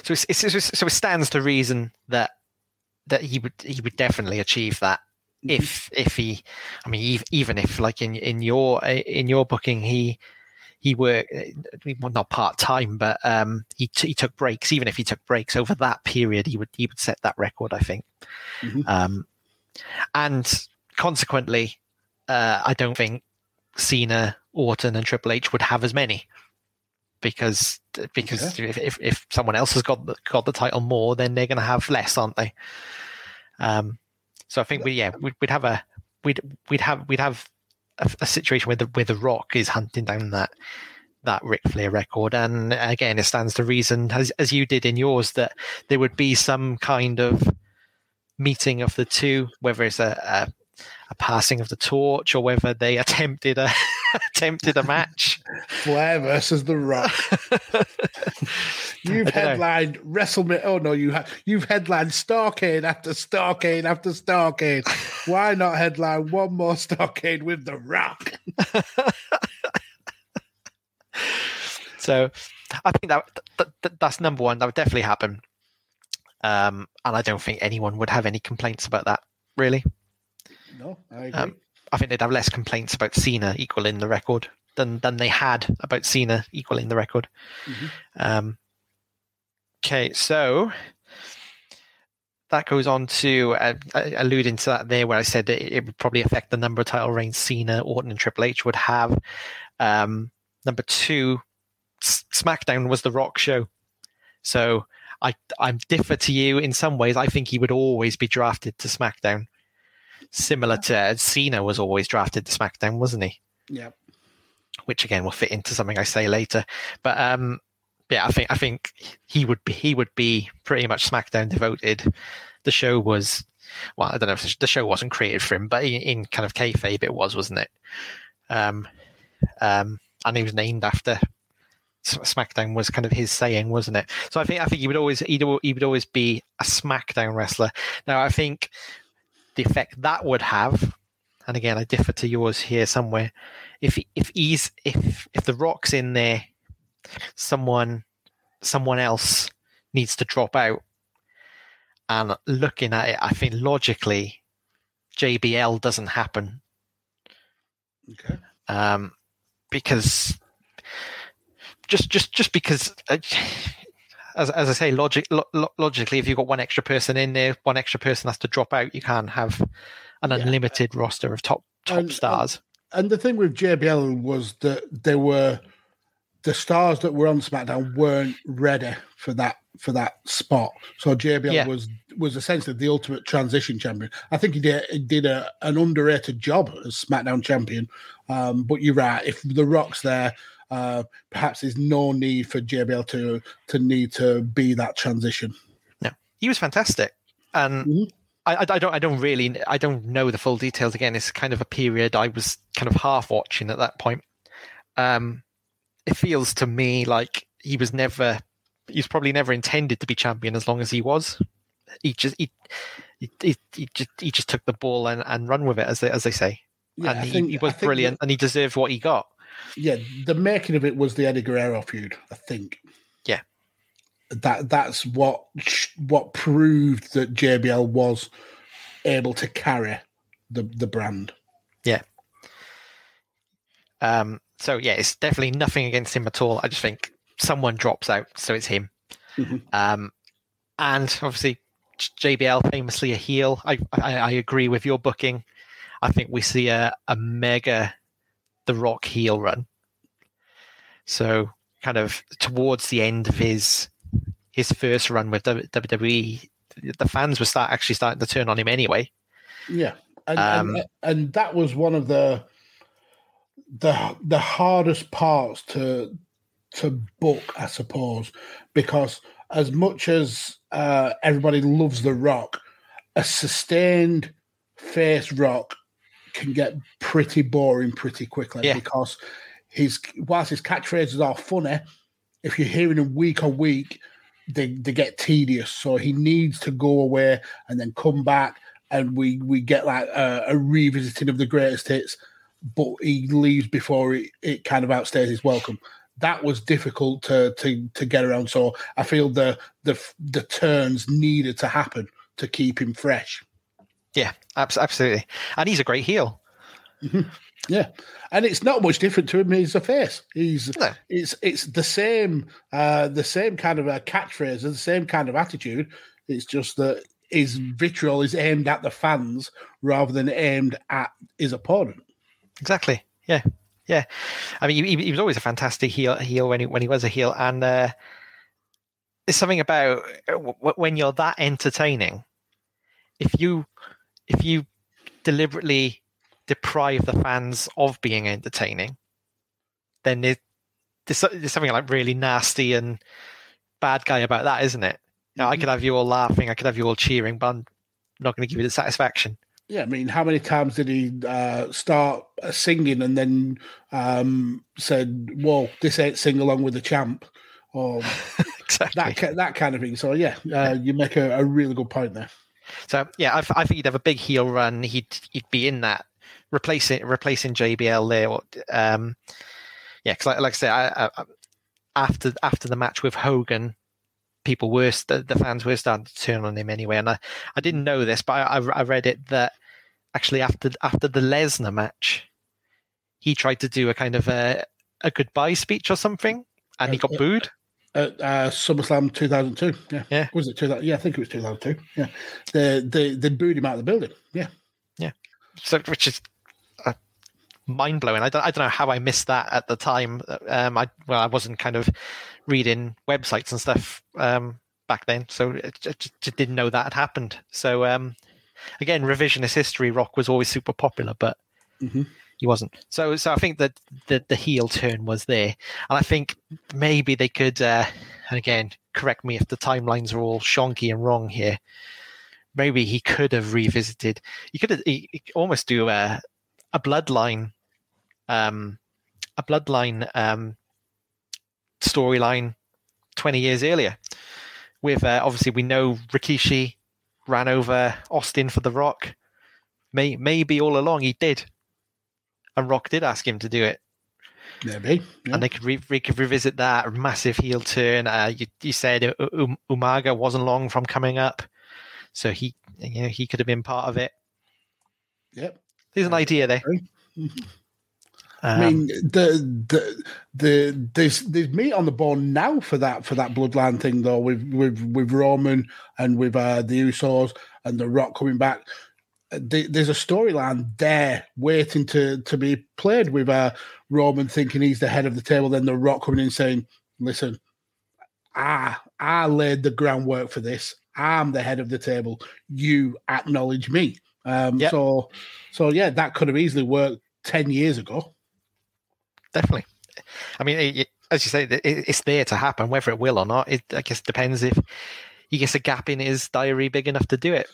So it's, it's, it's- so it stands to reason that that he would he would definitely achieve that if if he, I mean, even if like in in your in your booking he he worked well, not part time, but um he t- he took breaks. Even if he took breaks over that period, he would he would set that record, I think. Mhm. Um, and consequently, uh, I don't think Cena, Orton, and Triple H would have as many. Because because if, if if someone else has got the, got the title more, then they're going to have less, aren't they? Um, so I think we yeah we'd, we'd have a we'd we'd have we'd have a, a situation where the where the Rock is hunting down that that Ric Flair record, and again, it stands to reason as as you did in yours that there would be some kind of meeting of the two, whether it's a, a a passing of the torch or whether they attempted a attempted a match. flair versus the rock you've don't know. headlined wrestlemania oh no you have you've headlined starcade after starcade after starcade why not headline one more starcade with the rock So I think that, that, that that's number one. That would definitely happen. Um, and I don't think anyone would have any complaints about that. Really, no i agree Um, I think they'd have less complaints about Cena equaling the record than than they had about Cena equaling the record. Mhm. Um, okay, so that goes on to uh, uh, alluding to that there, where I said that it would probably affect the number of title reigns Cena, Orton, and Triple H would have. Um, number two, S- SmackDown was the Rock show, so I I'm differ to you in some ways. I think he would always be drafted to SmackDown, similar to Cena was always drafted to SmackDown, wasn't he? yeah which again will fit into something I say later. But um, yeah, I think I think he would be he would be pretty much SmackDown devoted. The show was well, I don't know if the show wasn't created for him, but in, in kind of kayfabe it was, wasn't it? Um, um, and he was named after SmackDown was kind of his saying, wasn't it? So I think I think he would always he'd, he would always be a SmackDown wrestler. Now I think the effect that would have, and again I differ to yours here somewhere. If if he's if if the Rock's in there, someone someone else needs to drop out. And looking at it, I think logically, JBL doesn't happen okay um, because just just just because uh, as as I say logic lo- lo- logically if you've got one extra person in there one extra person has to drop out you can't have an Yeah. unlimited roster of top top And- stars and the thing with JBL was that they were the stars that were on SmackDown weren't ready for that for that spot. So JBL Yeah. was was essentially the ultimate transition champion. I think he did he did a, an underrated job as SmackDown champion. Um, but you're right. If the Rock's there, uh, perhaps there's no need for JBL to to need to be that transition. No, he was fantastic and Mhm. I, I, don't I don't really I don't know the full details again it's kind of a period I was kind of half watching at that point um it feels to me like he was never he was probably never intended to be champion as long as he was he just he he, he, he just he just took the ball and, and run with it as they as they say. Yeah, and I he, think- he was brilliant, and he deserved what he got. Yeah, the making of it was the Eddie Guerrero feud, I think. Yeah. That that's what what proved that JBL was able to carry the the brand. Yeah. Um, so yeah, it's definitely nothing against him at all. I just think someone drops out, so it's him. Mhm. Um, and obviously JBL famously a heel. I, I I agree with your booking. I think we see a a mega The Rock heel run. So kind of towards the end of his his first run with WWE, the fans were start actually starting to turn on him anyway. Yeah, and, Um, and and that was one of the the the hardest parts to to book, I suppose, because as much as uh, everybody loves The Rock, a sustained face Rock can get pretty boring pretty quickly Yeah. because his whilst his catchphrases are funny, if you're hearing them week on week, they they get tedious. So he needs to go away and then come back, and we we get like a, a revisiting of the greatest hits, but he leaves before it, it kind of outstays his welcome. That was difficult to to to get around. So I feel the the the turns needed to happen to keep him fresh. Yeah, abs- absolutely. And he's a great heel. Yeah, and it's not much different to him. He's a face. He's No. it's it's the same uh the same kind of a catchphrase, the same kind of attitude. It's just that his vitriol is aimed at the fans rather than aimed at his opponent. Exactly. Yeah. Yeah. I mean, he, he was always a fantastic heel, heel when he when he was a heel, and uh, there's something about uh, when you're that entertaining. If you if you deliberately deprive the fans of being entertaining, then there's, there's something like really nasty and bad guy about that, isn't it? Now, I could have you all laughing, I could have you all cheering, but I'm not going to give you the satisfaction. Yeah, I mean, how many times did he uh, start uh, singing and then um, said, "Whoa, this ain't sing along with the champ," or exactly. that that kind of thing? So yeah, uh, you make a, a really good point there. So yeah, I, I think he'd have a big heel run. He'd he'd be in that replacing replacing JBL there. Or, um, yeah, because like, like I said, I, I, after after the match with Hogan, people were st- the fans were starting to turn on him anyway. And I, I didn't know this, but I, I I read it that actually after after the Lesnar match, he tried to do a kind of a a goodbye speech or something, and he got booed. At uh, SummerSlam 2002, yeah, Yeah. was it 2000? Yeah, I think it was 2002. Yeah, they they they booed him out of the building. Yeah, Yeah. so which is uh, mind blowing. I don't, I don't know how I missed that at the time. Um, I well, I wasn't kind of reading websites and stuff um, back then, so I just, didn't know that had happened. So um, again, revisionist history. Rock was always super popular, but Mhm. He wasn't. So so I think that the the heel turn was there, and I think maybe they could. Uh, and again, correct me if the timelines are all shonky and wrong here. Maybe he could have revisited. He could have he, he almost do a a bloodline, um, a bloodline um, storyline twenty years earlier. With uh, obviously we know Rikishi ran over Austin for the Rock. May, maybe all along he did, and Rock did ask him to do it maybe. Yeah. and they could re- we could revisit that massive heel turn. Uh, you, you said U- U- Umaga wasn't long from coming up, so he you know he could have been part of it. Yep. There's an idea there. I mean, the the the there's there's meat on the bone now for that for that bloodline thing though with with with Roman and with uh, the Usos and the Rock coming back. The- There's a storyline there waiting to to be played with uh, Roman thinking he's the head of the table, then the Rock coming in saying, "Listen, I I laid the groundwork for this. I'm the head of the table. You acknowledge me." Um, Yep. So so yeah, that could have easily worked ten years ago. definitely. I mean, it, it- as you say, it, it's there to happen. Whether it will or not, it I guess depends if he gets a gap in his diary big enough to do it.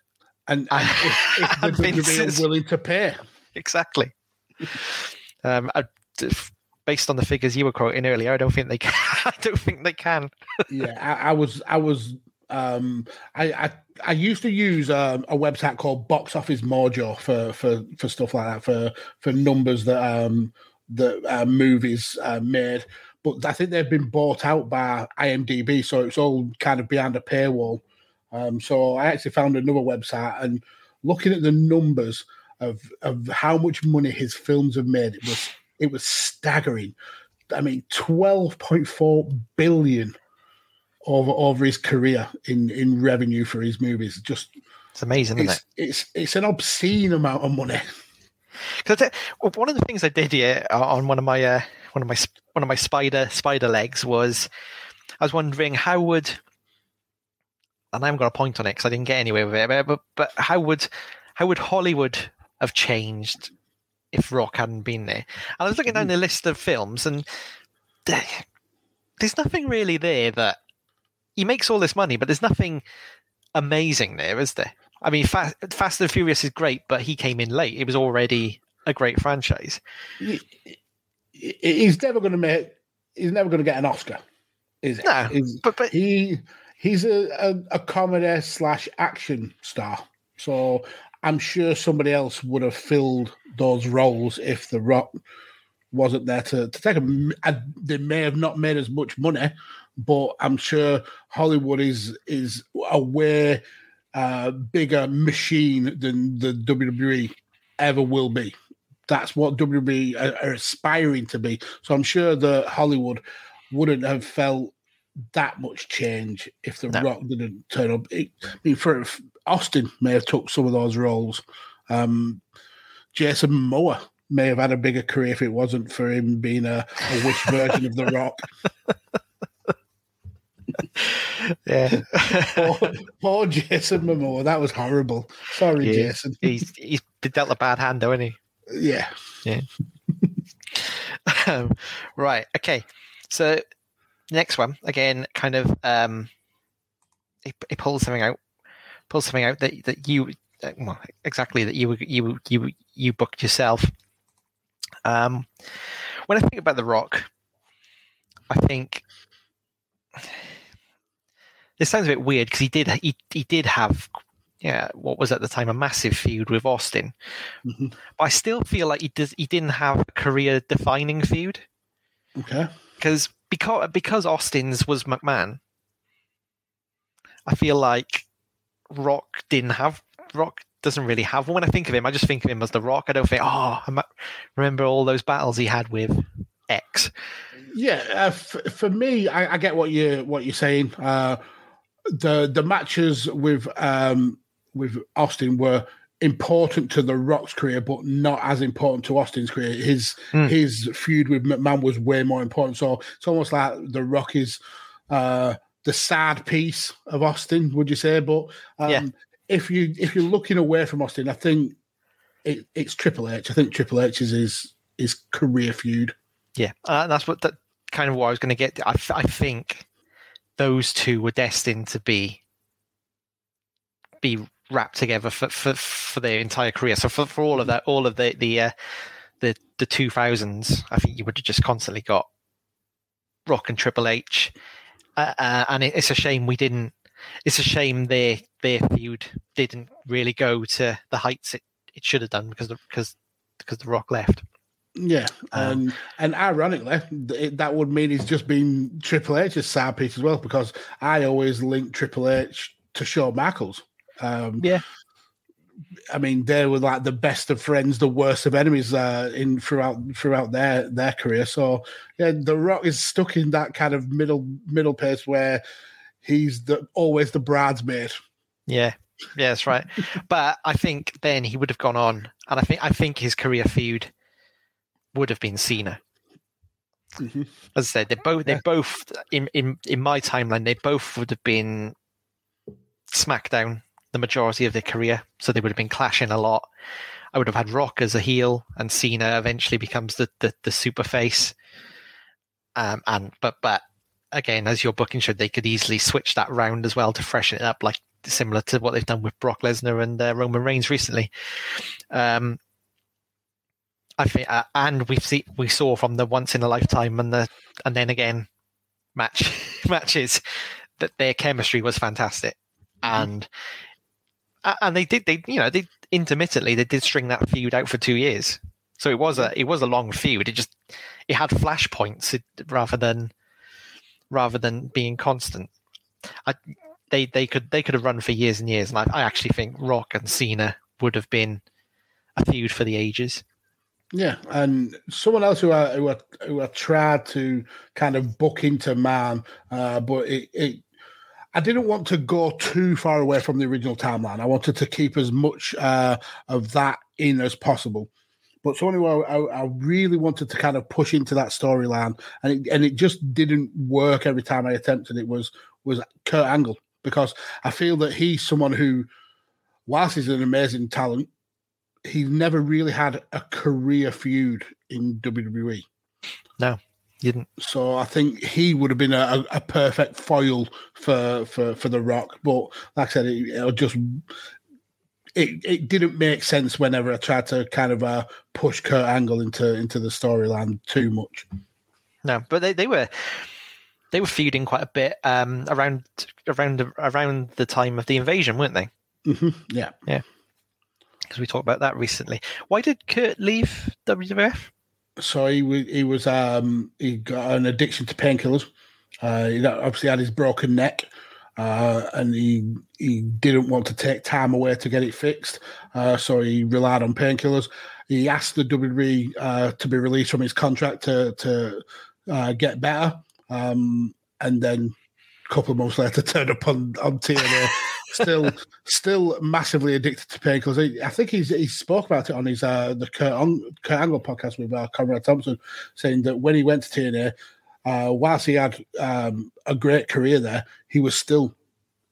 And, and if, if the And Vince WWE are willing to pay. Exactly. um, I, based on the figures you were quoting earlier, I don't think they can. I don't think they can. Yeah, I, I was, I was, um, I, I, I used to use um, a website called Box Office Mojo for for for stuff like that for for numbers that um that uh, movies uh, made. But I think they've been bought out by IMDb, so it's all kind of behind a paywall. Um, so I actually found another website and looking at the numbers of of how much money his films have made, it was it was staggering. I mean, twelve point four billion over over his career in in revenue for his movies. Just it's amazing, it's, isn't it? It's it's an obscene amount of money. Because one of the things I did here on one of my uh, one of my one of my spider spider legs was I was wondering how would and I haven't got a point on it because I didn't get anywhere with it. But, but how would how would Hollywood have changed if Rock hadn't been there? And I was looking down mm-hmm. the list of films, and there's nothing really there that he makes all this money, but there's nothing amazing there, is there? I mean, Fast, Fast and Furious is great, but he came in late. It was already a great franchise. He's never going to make. He's never going to get an Oscar, is it? No, He's- but but he he's a, a, a comedy slash action star. So I'm sure somebody else would have filled those roles if The Rock wasn't there to, to take them. They may have not made as much money, but I'm sure Hollywood is is a way uh, bigger machine than the WWE ever will be. That's what WWE are, are aspiring to be. So I'm sure that Hollywood wouldn't have felt that much change if The No. Rock didn't turn up. It, I mean, for Austin may have took some of those roles. Um, Jason Momoa may have had a bigger career if it wasn't for him being a, a wish version of The Rock. yeah, Poor, poor Jason Momoa. That was horrible. Sorry, Yeah. Jason. he's he's been dealt a bad hand, though, isn't he? Yeah. Yeah. um, right. Okay. So next one again, kind of um, he, he pulls something out, pulls something out that that you uh, well, exactly that you you you you booked yourself. Um, when I think about The Rock, I think this sounds a bit weird because he did he he did have yeah what was at the time a massive feud with Austin, Mhm. but I still feel like he does he didn't have a career defining feud Okay. because because because Austin's was McMahon. I feel like Rock didn't have Rock doesn't really have one. When I think of him, I just think of him as the Rock. I don't think oh I remember all those battles he had with X. Yeah, uh, f- for me, I, I get what you what you're saying. Uh, the the matches with um, with Austin were important to the Rock's career, but not as important to Austin's career. His Hmm. his feud with McMahon was way more important. So it's almost like the Rock is uh, the sad piece of Austin, would you say? But um, Yeah. if you if you're looking away from Austin, I think it, it's Triple H. I think Triple H is his his career feud. Yeah, uh, that's what that kind of what I was going to get. I, th- I think those two were destined to be be wrapped together for, for, for their entire career. So for, for all of that, all of the the uh, the the two thousands, I think you would have just constantly got Rock and Triple H, uh, uh, and it, it's a shame we didn't. It's a shame their their feud didn't really go to the heights it, it should have done because the, because because the Rock left. Yeah, Um, and and ironically, th- that would mean he's just been Triple H's side piece as well because I always link Triple H to Shawn Michaels. Um, Yeah. I mean they were like the best of friends, the worst of enemies uh, in throughout throughout their their career. So yeah, The Rock is stuck in that kind of middle middle pace where he's the always the bridesmaid. Yeah, yeah, that's right. but I think then he would have gone on, and I think I think his career feud would have been Cena. Mhm. As I said, they both they Yeah. both in in in my timeline they both would have been SmackDown the majority of their career, so they would have been clashing a lot. I would have had Rock as a heel, and Cena eventually becomes the the, the super face. Um, and but but again, as your booking showed, they could easily switch that round as well to freshen it up, like similar to what they've done with Brock Lesnar and uh, Roman Reigns recently. Um, I think, uh, and we've seen we saw from the once in a lifetime and the and then again match matches that their chemistry was fantastic. and and they did they you know they intermittently they did string that feud out for two years. So it was a it was a long feud. It just it had flashpoints rather than rather than being constant. I, they they could they could have run for years and years, and I, I actually think Rock and Cena would have been a feud for the ages. Yeah, and someone else who I who I, who I tried to kind of book into man, uh, but it, it I didn't want to go too far away from the original timeline. I wanted to keep as much uh, of that in as possible. But someone who I, I, really wanted to kind of push into that storyline, and it, and it just didn't work every time I attempted it was was Kurt Angle because I feel that he's someone who, whilst he's an amazing talent, he's never really had a career feud in WWE. No, he didn't. So I think he would have been a, a perfect foil for, for for The Rock. But like I said, it, it just it, it didn't make sense whenever I tried to kind of uh, push Kurt Angle into into the storyline too much. No, but they, they were they were feuding quite a bit um, around around around the time of the invasion, weren't they? Mm-hmm. Yeah, yeah. Because we talked about that recently. Why did Kurt leave WWF? So he was he was um, he got an addiction to painkillers. Uh, he obviously had his broken neck, uh, and he he didn't want to take time away to get it fixed. Uh, so he relied on painkillers. He asked the WWE uh, to be released from his contract to to uh, get better. Um, and then a couple of months later, turned up on on TNA. Still, still massively addicted to painkillers. I think he's he spoke about it on his uh, the Kurt, on, Kurt Angle podcast with uh, Conrad Thompson, saying that when he went to TNA, uh, whilst he had um, a great career there, he was still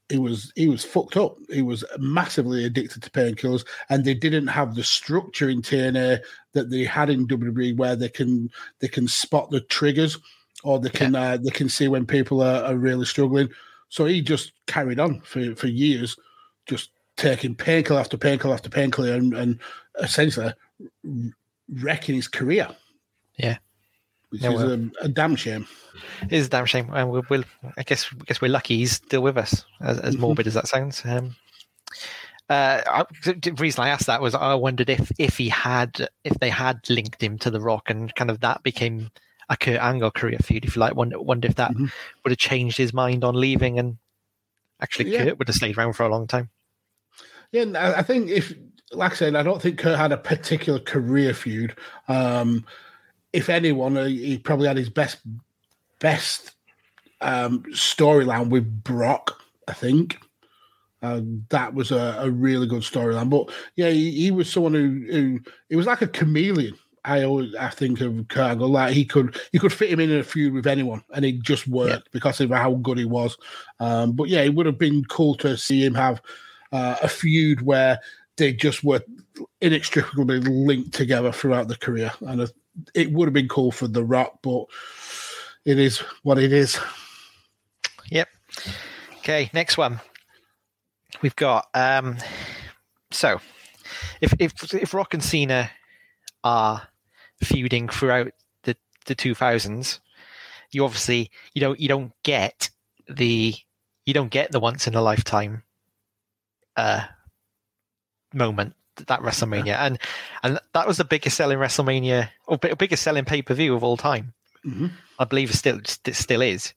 he was he was fucked up. He was massively addicted to painkillers, and they didn't have the structure in TNA that they had in WWE, where they can they can spot the triggers or they can yeah. uh, they can see when people are, are, really struggling. So he just carried on for, for years, just taking painkiller after painkiller after painkiller, and, and essentially wrecking his career. Yeah, which is a, a, damn shame. It is a damn shame, and we'll, we'll, I guess I guess we're lucky he's still with us. As, as mm-hmm. morbid as that sounds. Um, uh, I, the reason I asked that was I wondered if if he had if they had linked him to the Rock and kind of that became a Kurt Angle career feud, if you like. Wonder, wonder if that mm-hmm. would have changed his mind on leaving, and actually yeah. Kurt would have stayed around for a long time. Yeah, I think if, like I said, I don't think Kurt had a particular career feud. Um, if anyone, uh, he probably had his best best um, storyline with Brock. I think uh, that was a, a, really good storyline. But yeah, he, he was someone who, who he was like a chameleon. I always I think of Kurt Angle like he could you could fit him in, in a feud with anyone and it just worked yeah. because of how good he was. Um, but yeah, it would have been cool to see him have uh, a feud where they just were inextricably linked together throughout the career, and it would have been cool for The Rock, but it is what it is. Yep. Okay, next one we've got. Um, so, if if if Rock and Cena are feuding throughout the the 2000s you obviously you don't you don't get the you don't get the once in a lifetime uh moment that WrestleMania and and that was the biggest selling WrestleMania or biggest selling pay per view of all time. Mm-hmm. I believe it still it still is,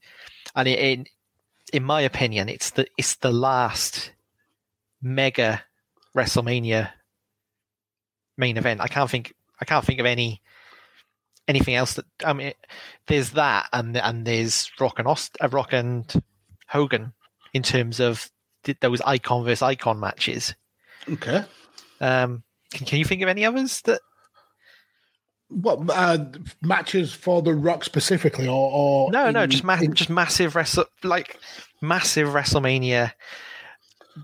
and it, in in my opinion, it's the it's the last mega WrestleMania main event. I can't think I can't think of any anything else that I mean. There's that, and and there's Rock and Ost, uh, Rock and Hogan in terms of th- those icon versus icon matches. Okay. Um, can, can you think of any others that? What uh, matches for the Rock specifically, or, or no, in, no, just ma- in... just massive wrestle like massive WrestleMania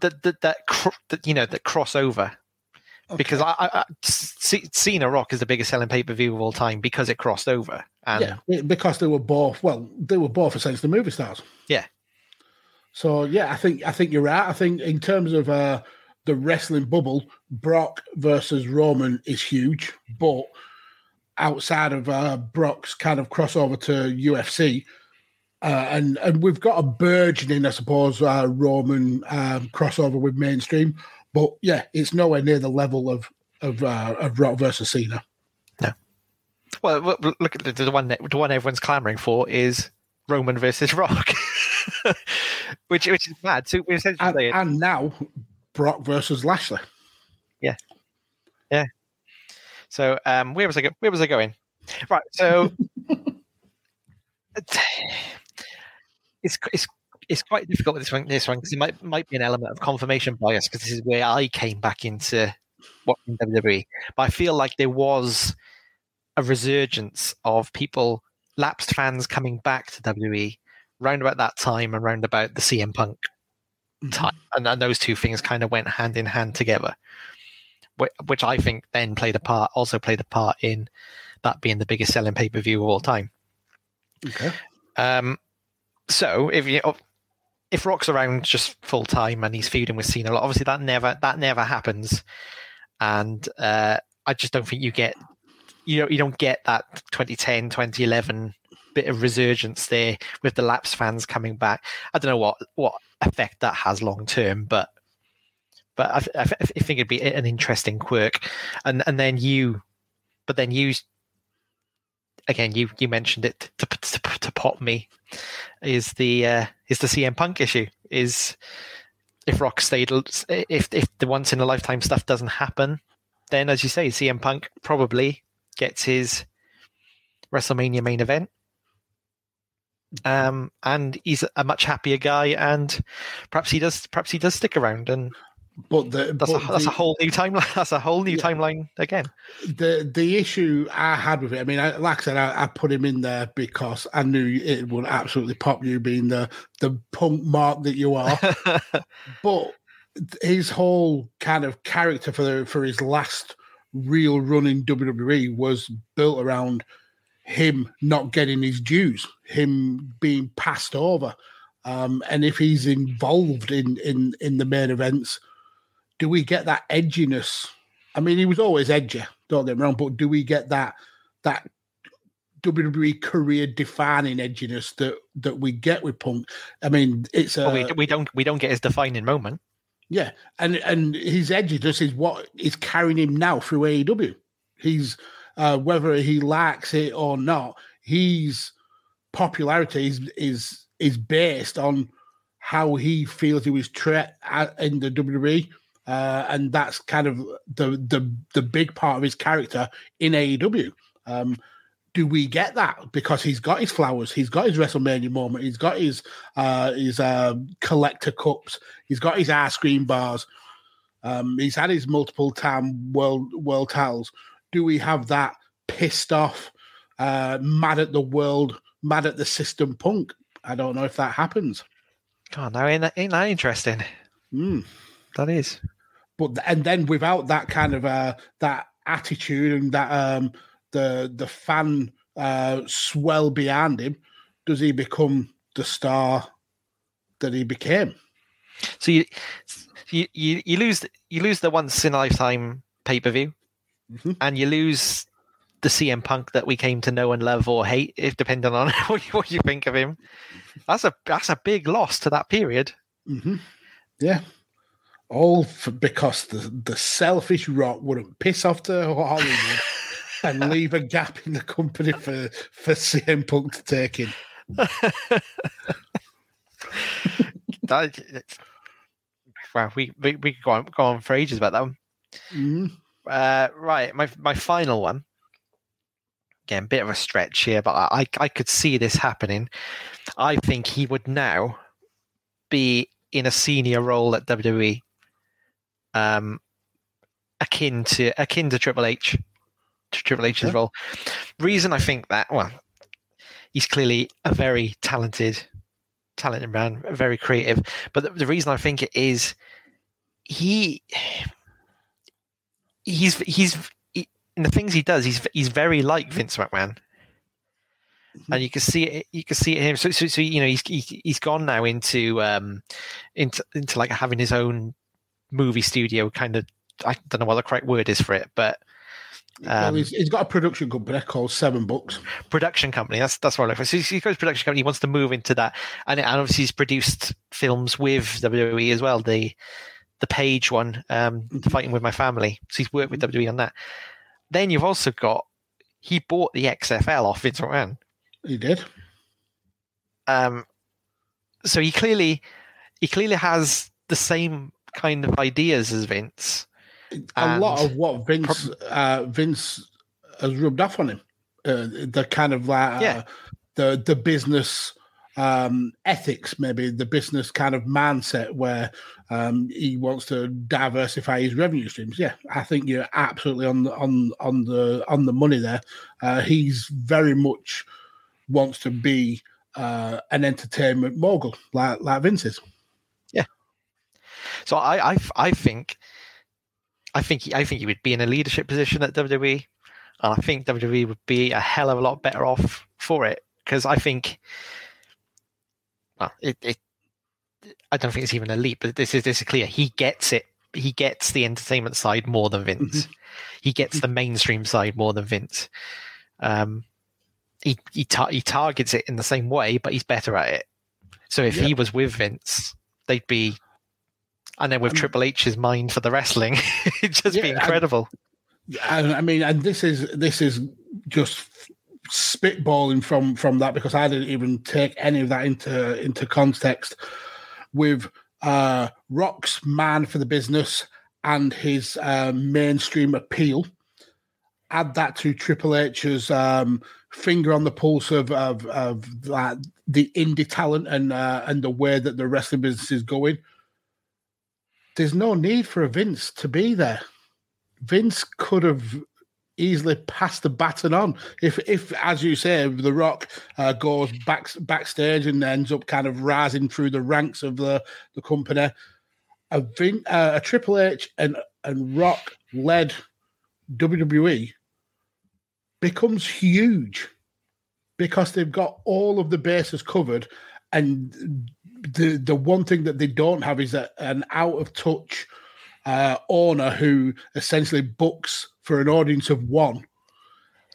that that that, cr- that you know that crossover Okay. Because I, I, I, Cena Rock is the biggest selling pay per view of all time because it crossed over. And yeah, because they were both well, they were both essentially movie stars. Yeah. So yeah, I think I think you're right. I think in terms of uh, the wrestling bubble, Brock versus Roman is huge, but outside of uh, Brock's kind of crossover to UFC, Uh, and and we've got a burgeoning, I suppose, uh, Roman um, crossover with mainstream, but yeah, it's nowhere near the level of of uh, of Rock versus Cena. No. Well, look at the, the one the one everyone's clamoring for is Roman versus Rock, which which is mad. So we're essentially and, and now Brock versus Lashley. Yeah, yeah. So um, where was I? Go- where was I going? Right. So it's it's it's quite difficult with this one. This one because it might might be an element of confirmation bias because this is where I came back into watching WWE. But I feel like there was a resurgence of people lapsed fans coming back to WWE round about that time and round about the CM Punk mm-hmm. time. And, and those two things kind of went hand in hand together, which I think then played a part, also played a part in that being the biggest selling pay per view of all time. Okay. Um, so if you if Rock's around just full time and he's feuding with Cena, obviously that never that never happens, and uh, I just don't think you get you know you don't get that 2010 2011 bit of resurgence there with the lapse fans coming back. I don't know what what effect that has long term but but I, I, I, think it'd be an interesting quirk. And and then you but then you again you you mentioned it to to, to pop me is the uh, is the CM Punk issue is if Rock stayed if if the once in a lifetime stuff doesn't happen then as you say CM Punk probably gets his WrestleMania main event. Um, and he's a much happier guy, and perhaps he does. Perhaps he does stick around, and but the, that's, but a, that's the, a whole new timeline. That's a whole new yeah, timeline again. The the issue I had with it, I mean, I, like I said, I, I, put him in there because I knew it would absolutely pop you being the the punk mark that you are. but his whole kind of character for the, for his last real run in WWE was built around him not getting his dues, him being passed over. Um, and if he's involved in, in in the main events, do we get that edginess? I mean, he was always edgy, don't get me wrong, but do we get that that WWE career defining edginess that that we get with Punk? I mean, it's a, well, we, we don't we don't get his defining moment. Yeah, and and his edginess is what is carrying him now through AEW. He's uh, whether he likes it or not, his popularity is is is based on how he feels he was treated in the WWE, uh, and that's kind of the the the big part of his character in AEW. Um, do we get that because he's got his flowers, he's got his WrestleMania moment, he's got his uh, his uh, collector cups, he's got his ice cream bars, um, he's had his multiple time world world titles. Do we have that pissed off, uh, mad at the world, mad at the system punk? I don't know if that happens. God, now ain't that, ain't that interesting? Mm. That is. But and then without that kind of uh, that attitude and that um, the the fan uh, swell behind him, does he become the star that he became? So you you you, you lose you lose the once in a lifetime pay per view, mm-hmm. and you lose the CM Punk that we came to know and love or hate, if depending on what you think of him. That's a that's a big loss to that period. Mm-hmm. Yeah, all for, because the the selfish Rock wouldn't piss off to Hollywood and leave a gap in the company for for CM Punk to take in. that, wow, we we we could go on, go on for ages about that one. Mm-hmm. Uh, right, my my final one. Again, bit of a stretch here, but I I could see this happening. I think he would now be in a senior role at WWE, um, akin to akin to Triple H to Triple H's role. Reason I think that well, he's clearly a very talented, talented man, very creative. But the, the reason I think it is he he's he's he, in the things he does. He's he's very like Vince McMahon. Mm-hmm. And you can see it. You can see it him. So, so, so you know, he's he, he's gone now into um, into into like having his own movie studio. Kind of, I don't know what the correct word is for it, but well, Um, he's, he's got a production company called Seven Bucks. production company. That's that's what I look for. So he goes production company. He wants to move into that, and, and obviously he's produced films with WWE as well. The the Paige one, um, fighting with my family. So he's worked with WWE on that. Then you've also got he bought the XFL off Vince McMahon. He did. Um, so he clearly he clearly has the same kind of ideas as Vince. a lot of what Vince uh, Vince has rubbed off on him. Uh, the kind of like uh, Yeah. the the business um, ethics, maybe the business kind of mindset where um, he wants to diversify his revenue streams. Yeah, I think you're absolutely on the on on the on the money there. Uh, he's very much wants to be uh, an entertainment mogul like like Vince is. So I, I, I think, I think, he, I think he would be in a leadership position at WWE, and I think WWE would be a hell of a lot better off for it because I think, well, it, it, I don't think it's even a leap, but this is this is clear. He gets it. He gets the entertainment side more than Vince. he gets the mainstream side more than Vince. Um, he he, tar- he targets it in the same way, but he's better at it. So if he was with Vince, they'd be and then with Triple H's mind for the wrestling, it'd just be Yeah, and- incredible. and I mean, and this is this is just spitballing from from that because I didn't even take any of that into into context with uh Rock's man for the business and his uh, mainstream appeal. Add that to Triple H's um, finger on the pulse of of, of that the indie talent and uh, and the way that the wrestling business is going. There's no need for a Vince to be there. Vince could have easily passed the baton on if, if as you say, The Rock uh, goes back backstage and ends up kind of rising through the ranks of the the company. A, Vin, uh, a Triple H and and Rock led WWE becomes huge because they've got all of the bases covered, and the the one thing that they don't have is a, an out of touch uh, owner who essentially books for an audience of one.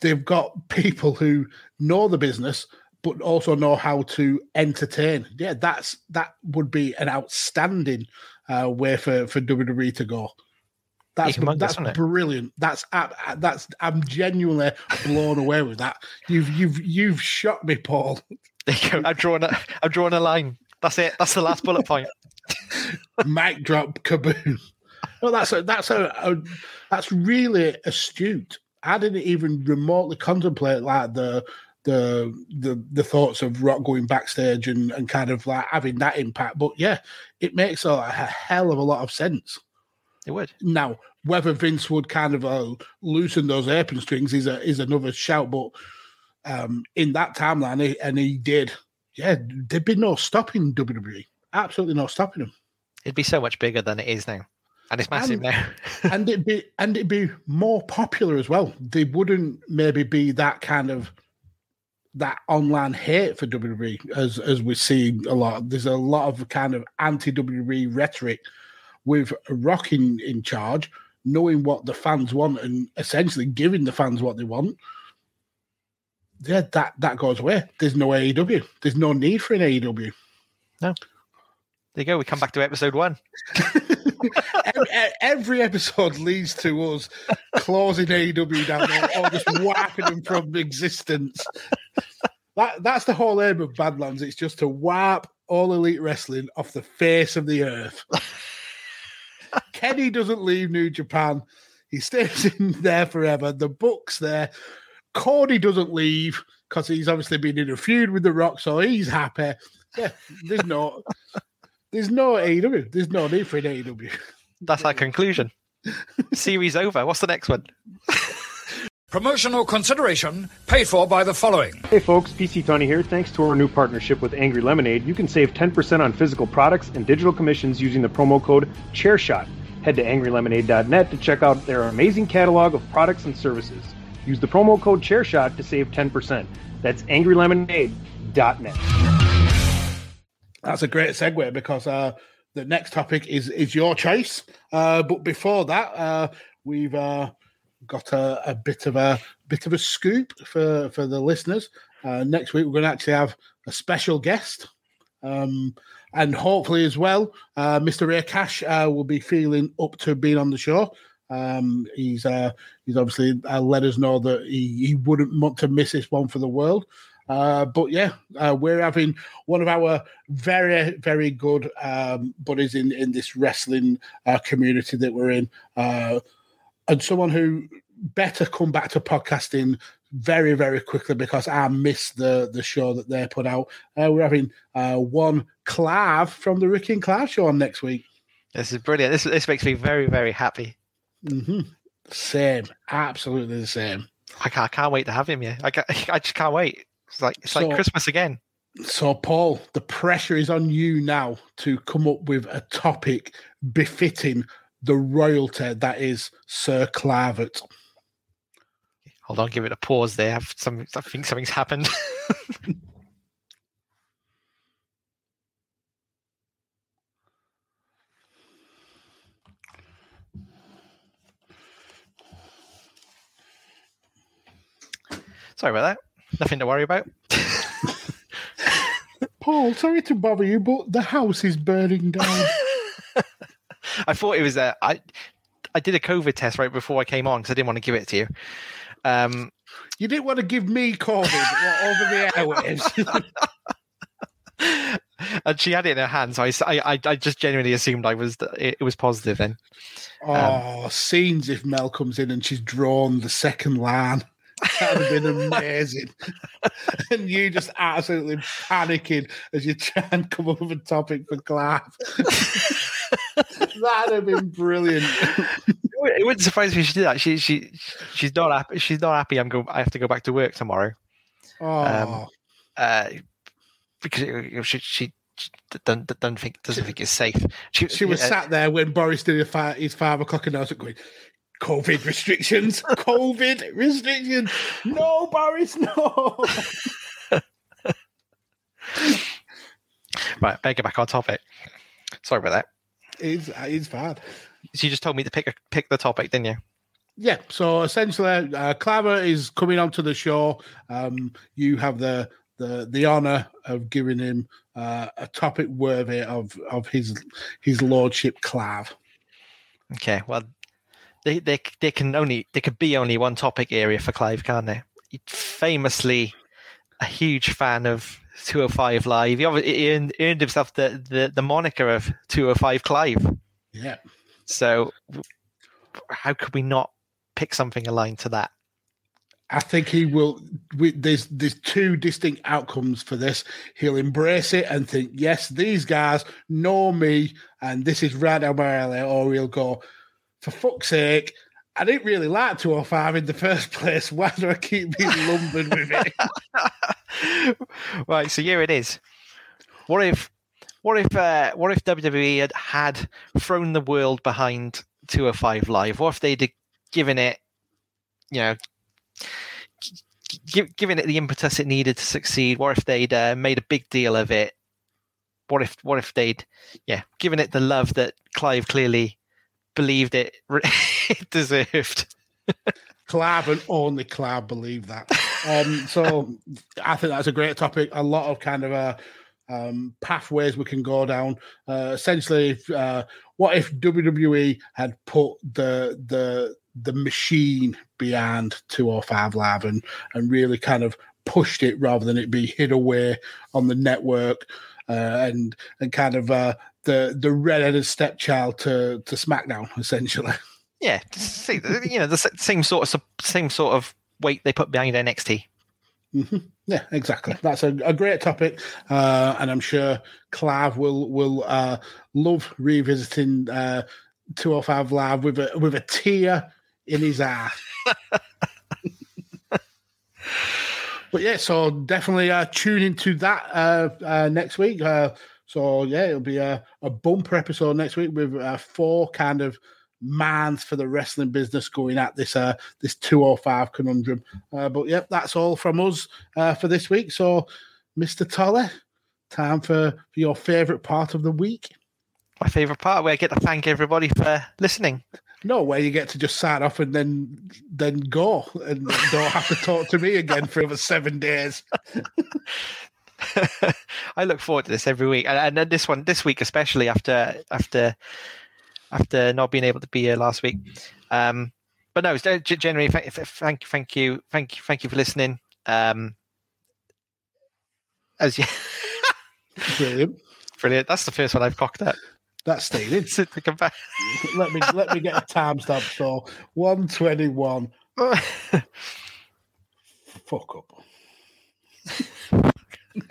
They've got people who know the business, but also know how to entertain. Yeah, that's that would be an outstanding uh, way for for WWE to go. That's Humongous, that's brilliant. That's that's I'm genuinely blown away with that. You've you've you've shocked me, Paul. There you go. I've drawn a, I've drawn a line. That's it. That's the last bullet point. mic drop kaboom. No, that's a, that's a, a that's really astute. I didn't even remotely contemplate like the the the the thoughts of Rock going backstage and and kind of like having that impact. But yeah, it makes a, a hell of a lot of sense. It would. Now, whether Vince would kind of uh, loosen those apron strings is a, is another shout. But um, in that timeline, he, and he did, yeah, there'd be no stopping WWE. Absolutely no stopping them. It'd be so much bigger than it is now, and it's massive And- now. and it'd be and it'd be more popular as well. They wouldn't maybe be that kind of that online hate for WWE as as we see a lot. There's a lot of kind of anti WWE rhetoric with Rock in, in charge, knowing what the fans want and essentially giving the fans what they want. Yeah, that that goes away. There's no AEW. There's no need for an AEW. No. There you go. We come back to episode one. every, episode leads to us closing AEW down there or just wiping them from existence. That that's the whole aim of Badlands. It's just to wipe all elite wrestling off the face of the earth. Kenny doesn't leave New Japan. He stays in there forever. The Bucks there. Cody doesn't leave because he's obviously been in a feud with The Rock, so he's happy. Yeah, there's no there's no AEW. There's no need for an AEW. That's our conclusion. Series over. What's the next one? Promotional consideration paid for by the following. Hey folks, PC Tony here. Thanks to our new partnership with Angry Lemonade, you can save 10% on physical products and digital commissions using the promo code ChairShot. Head to angrylemonade.net to check out their amazing catalog of products and services. Use the promo code ChairShot to save 10%. That's angrylemonade.net. That's a great segue because uh, the next topic is is your choice. Uh, but before that, uh, we've uh, got a, a bit of a bit of a scoop for for the listeners. Uh, next week we're going to actually have a special guest. Um, and hopefully as well, Mr. Ray Cash will be feeling up to being on the show. Um, he's uh, he's obviously uh, let us know that he, he wouldn't want to miss this one for the world. Uh, but yeah, uh, we're having one of our very, very good um, buddies in, in this wrestling uh, community that we're in, uh, and someone who better come back to podcasting very, very quickly because I missed the the show that they put out. Uh, we're having uh, one Clav from the Rick and Clav show on next week. This is brilliant. This this makes me very, very happy. Mm-hmm. Same, absolutely the same. I can't, I can't wait to have him here. I, can't, I just can't wait. It's like it's So- like Christmas again. So, Paul, the pressure is on you now to come up with a topic befitting the royalty that is Sir Clavert. Hold on, give it a pause there. Some, I think something's happened. Sorry about that. Nothing to worry about. Paul, sorry to bother you, but the house is burning down. I thought it was uh, I I did a COVID test right before I came on because I didn't want to give it to you. Um, you didn't want to give me COVID over the airwaves. and she had it in her hand, so i i just genuinely assumed I was it, it was positive. Then oh, scenes if Mel comes in and she's drawn the second line. That would have been amazing. and you just absolutely panicking as you try and come up with a topic for Clav. That'd have been brilliant. it wouldn't surprise me if she did that. She she she's not happy. She's not happy. I'm go. I have to go back to work tomorrow. Oh, Uh, because it- she she. she Don't, don't think doesn't think it's safe. She, she was uh, sat there when Boris did his five, his five o'clock announcement going, COVID restrictions, COVID restrictions. No, Boris, no. right. Better get back on topic. Sorry about that. It's, it's bad. So you just told me to pick a, pick the topic, didn't you? Yeah, so essentially, uh, Claver is coming onto the show. Um, you have the the the honor of giving him uh, a topic worthy of of his his lordship, Clav. Okay. Well, they they they can only there could be only one topic area for Clive, can't? He famously a huge fan of 205 Live. He, he earned, earned himself the, the the moniker of 205 Clive. Yeah, So how could we not pick something aligned to that? I think he will. We, there's there's two distinct outcomes for this. He'll embrace it and think, yes, these guys know me, and this is right down my alley. Or he'll go, for fuck's sake, I didn't really like 205 in the first place. Why do I keep being lumbered with it? right, so here it is. What if, what if, uh, what if WWE had had thrown the world behind 205 Live? What if they'd given it, you know, gi- given it the impetus it needed to succeed? What if they'd uh, made a big deal of it? What if, what if they'd, yeah, given it the love that Clive clearly believed it, it deserved? Clav and only Clav believe that. Um, so I think that's a great topic. A lot of kind of uh, um, pathways we can go down. Uh, essentially, uh, what if WWE had put the the the machine behind 205 Live and and really kind of pushed it rather than it be hid away on the network uh, and and kind of uh, the the red-headed stepchild to to SmackDown essentially. Yeah, see, you know, the same sort of same sort of weight they put behind NXT. hmm Yeah, exactly. That's a, a great topic, uh, and I'm sure Clav will will uh, love revisiting uh, 205 Live with a with a tear in his eye. but yeah, so definitely uh, tune into that uh, uh, next week. Uh, so yeah, it'll be a, a bumper episode next week with uh, four kind of mans for the wrestling business going at this uh, this 205 conundrum. Uh, but yep, that's all from us uh, for this week. So, Mr. Tolle, time for, for your favourite part of the week. My favourite part where I get to thank everybody for listening. No, where you get to just sign off and then then go and don't have to talk to me again for over seven days. I look forward to this every week, and, and then this one, this week especially after after after not being able to be here last week. Um, but no, generally, thank, thank, thank you, thank you, thank you for listening. Um, as you, brilliant, brilliant. That's the first one I've cocked up. That's staying. let me let me get a timestamp. So one twenty one. Fuck up.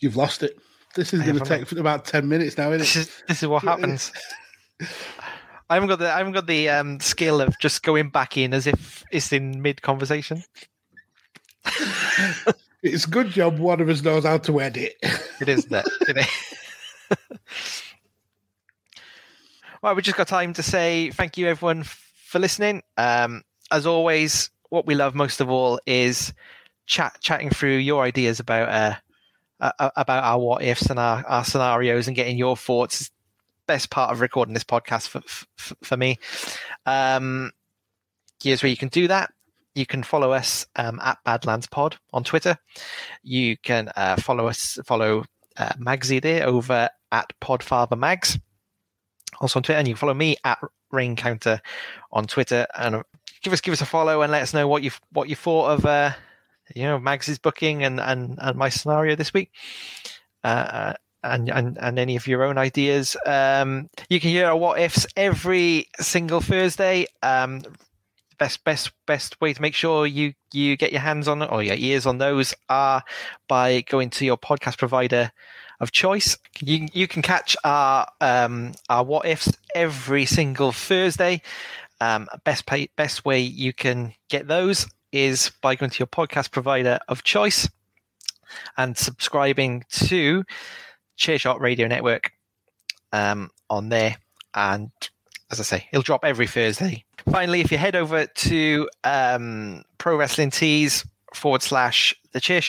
You've lost it. This is going to take about ten minutes now, isn't it? This is, this is what happens. I haven't got the I haven't got the um, skill of just going back in as if it's in mid conversation. it's a good job one of us knows how to edit. It is that. It well, we just got time to say thank you everyone for listening. Um, as always, what we love most of all is chat chatting through your ideas about uh, uh, about our what ifs and our, our scenarios and getting your thoughts. Best part of recording this podcast for for, for me. Um, here's where you can do that. You can follow us um, at Badlands Pod on Twitter. You can uh, follow us, follow uh, Magsy there over at Podfather Mags, also on Twitter, and you can follow me at Rain Counter on Twitter. And give us give us a follow and let us know what you what you thought of uh, you know Mags's booking and and and my scenario this week. Uh, uh, and, and and any of your own ideas. Um, you can hear our what ifs every single Thursday. Um, best best best way to make sure you you get your hands on or your ears on those are by going to your podcast provider of choice. You you can catch our um, our what ifs every single Thursday. Um, best pay, best way you can get those is by going to your podcast provider of choice and subscribing to Chairshot Radio Network um, on there. And as I say, it'll drop every Thursday. Finally, if you head over to um, Pro Wrestling Tees forward slash the Chair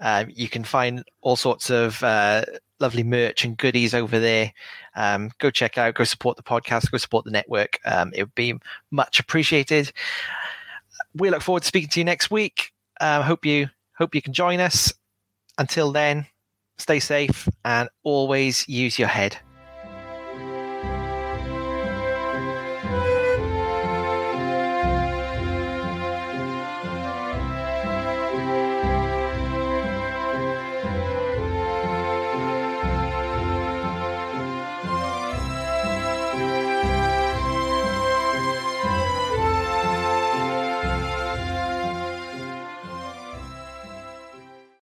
Uh, you can find all sorts of uh, lovely merch and goodies over there. Um, go check out, go support the podcast, go support the network. Um, it would be much appreciated we look forward to speaking to you next week. Uh, hope you hope you can join us. Until then, stay safe and always use your head.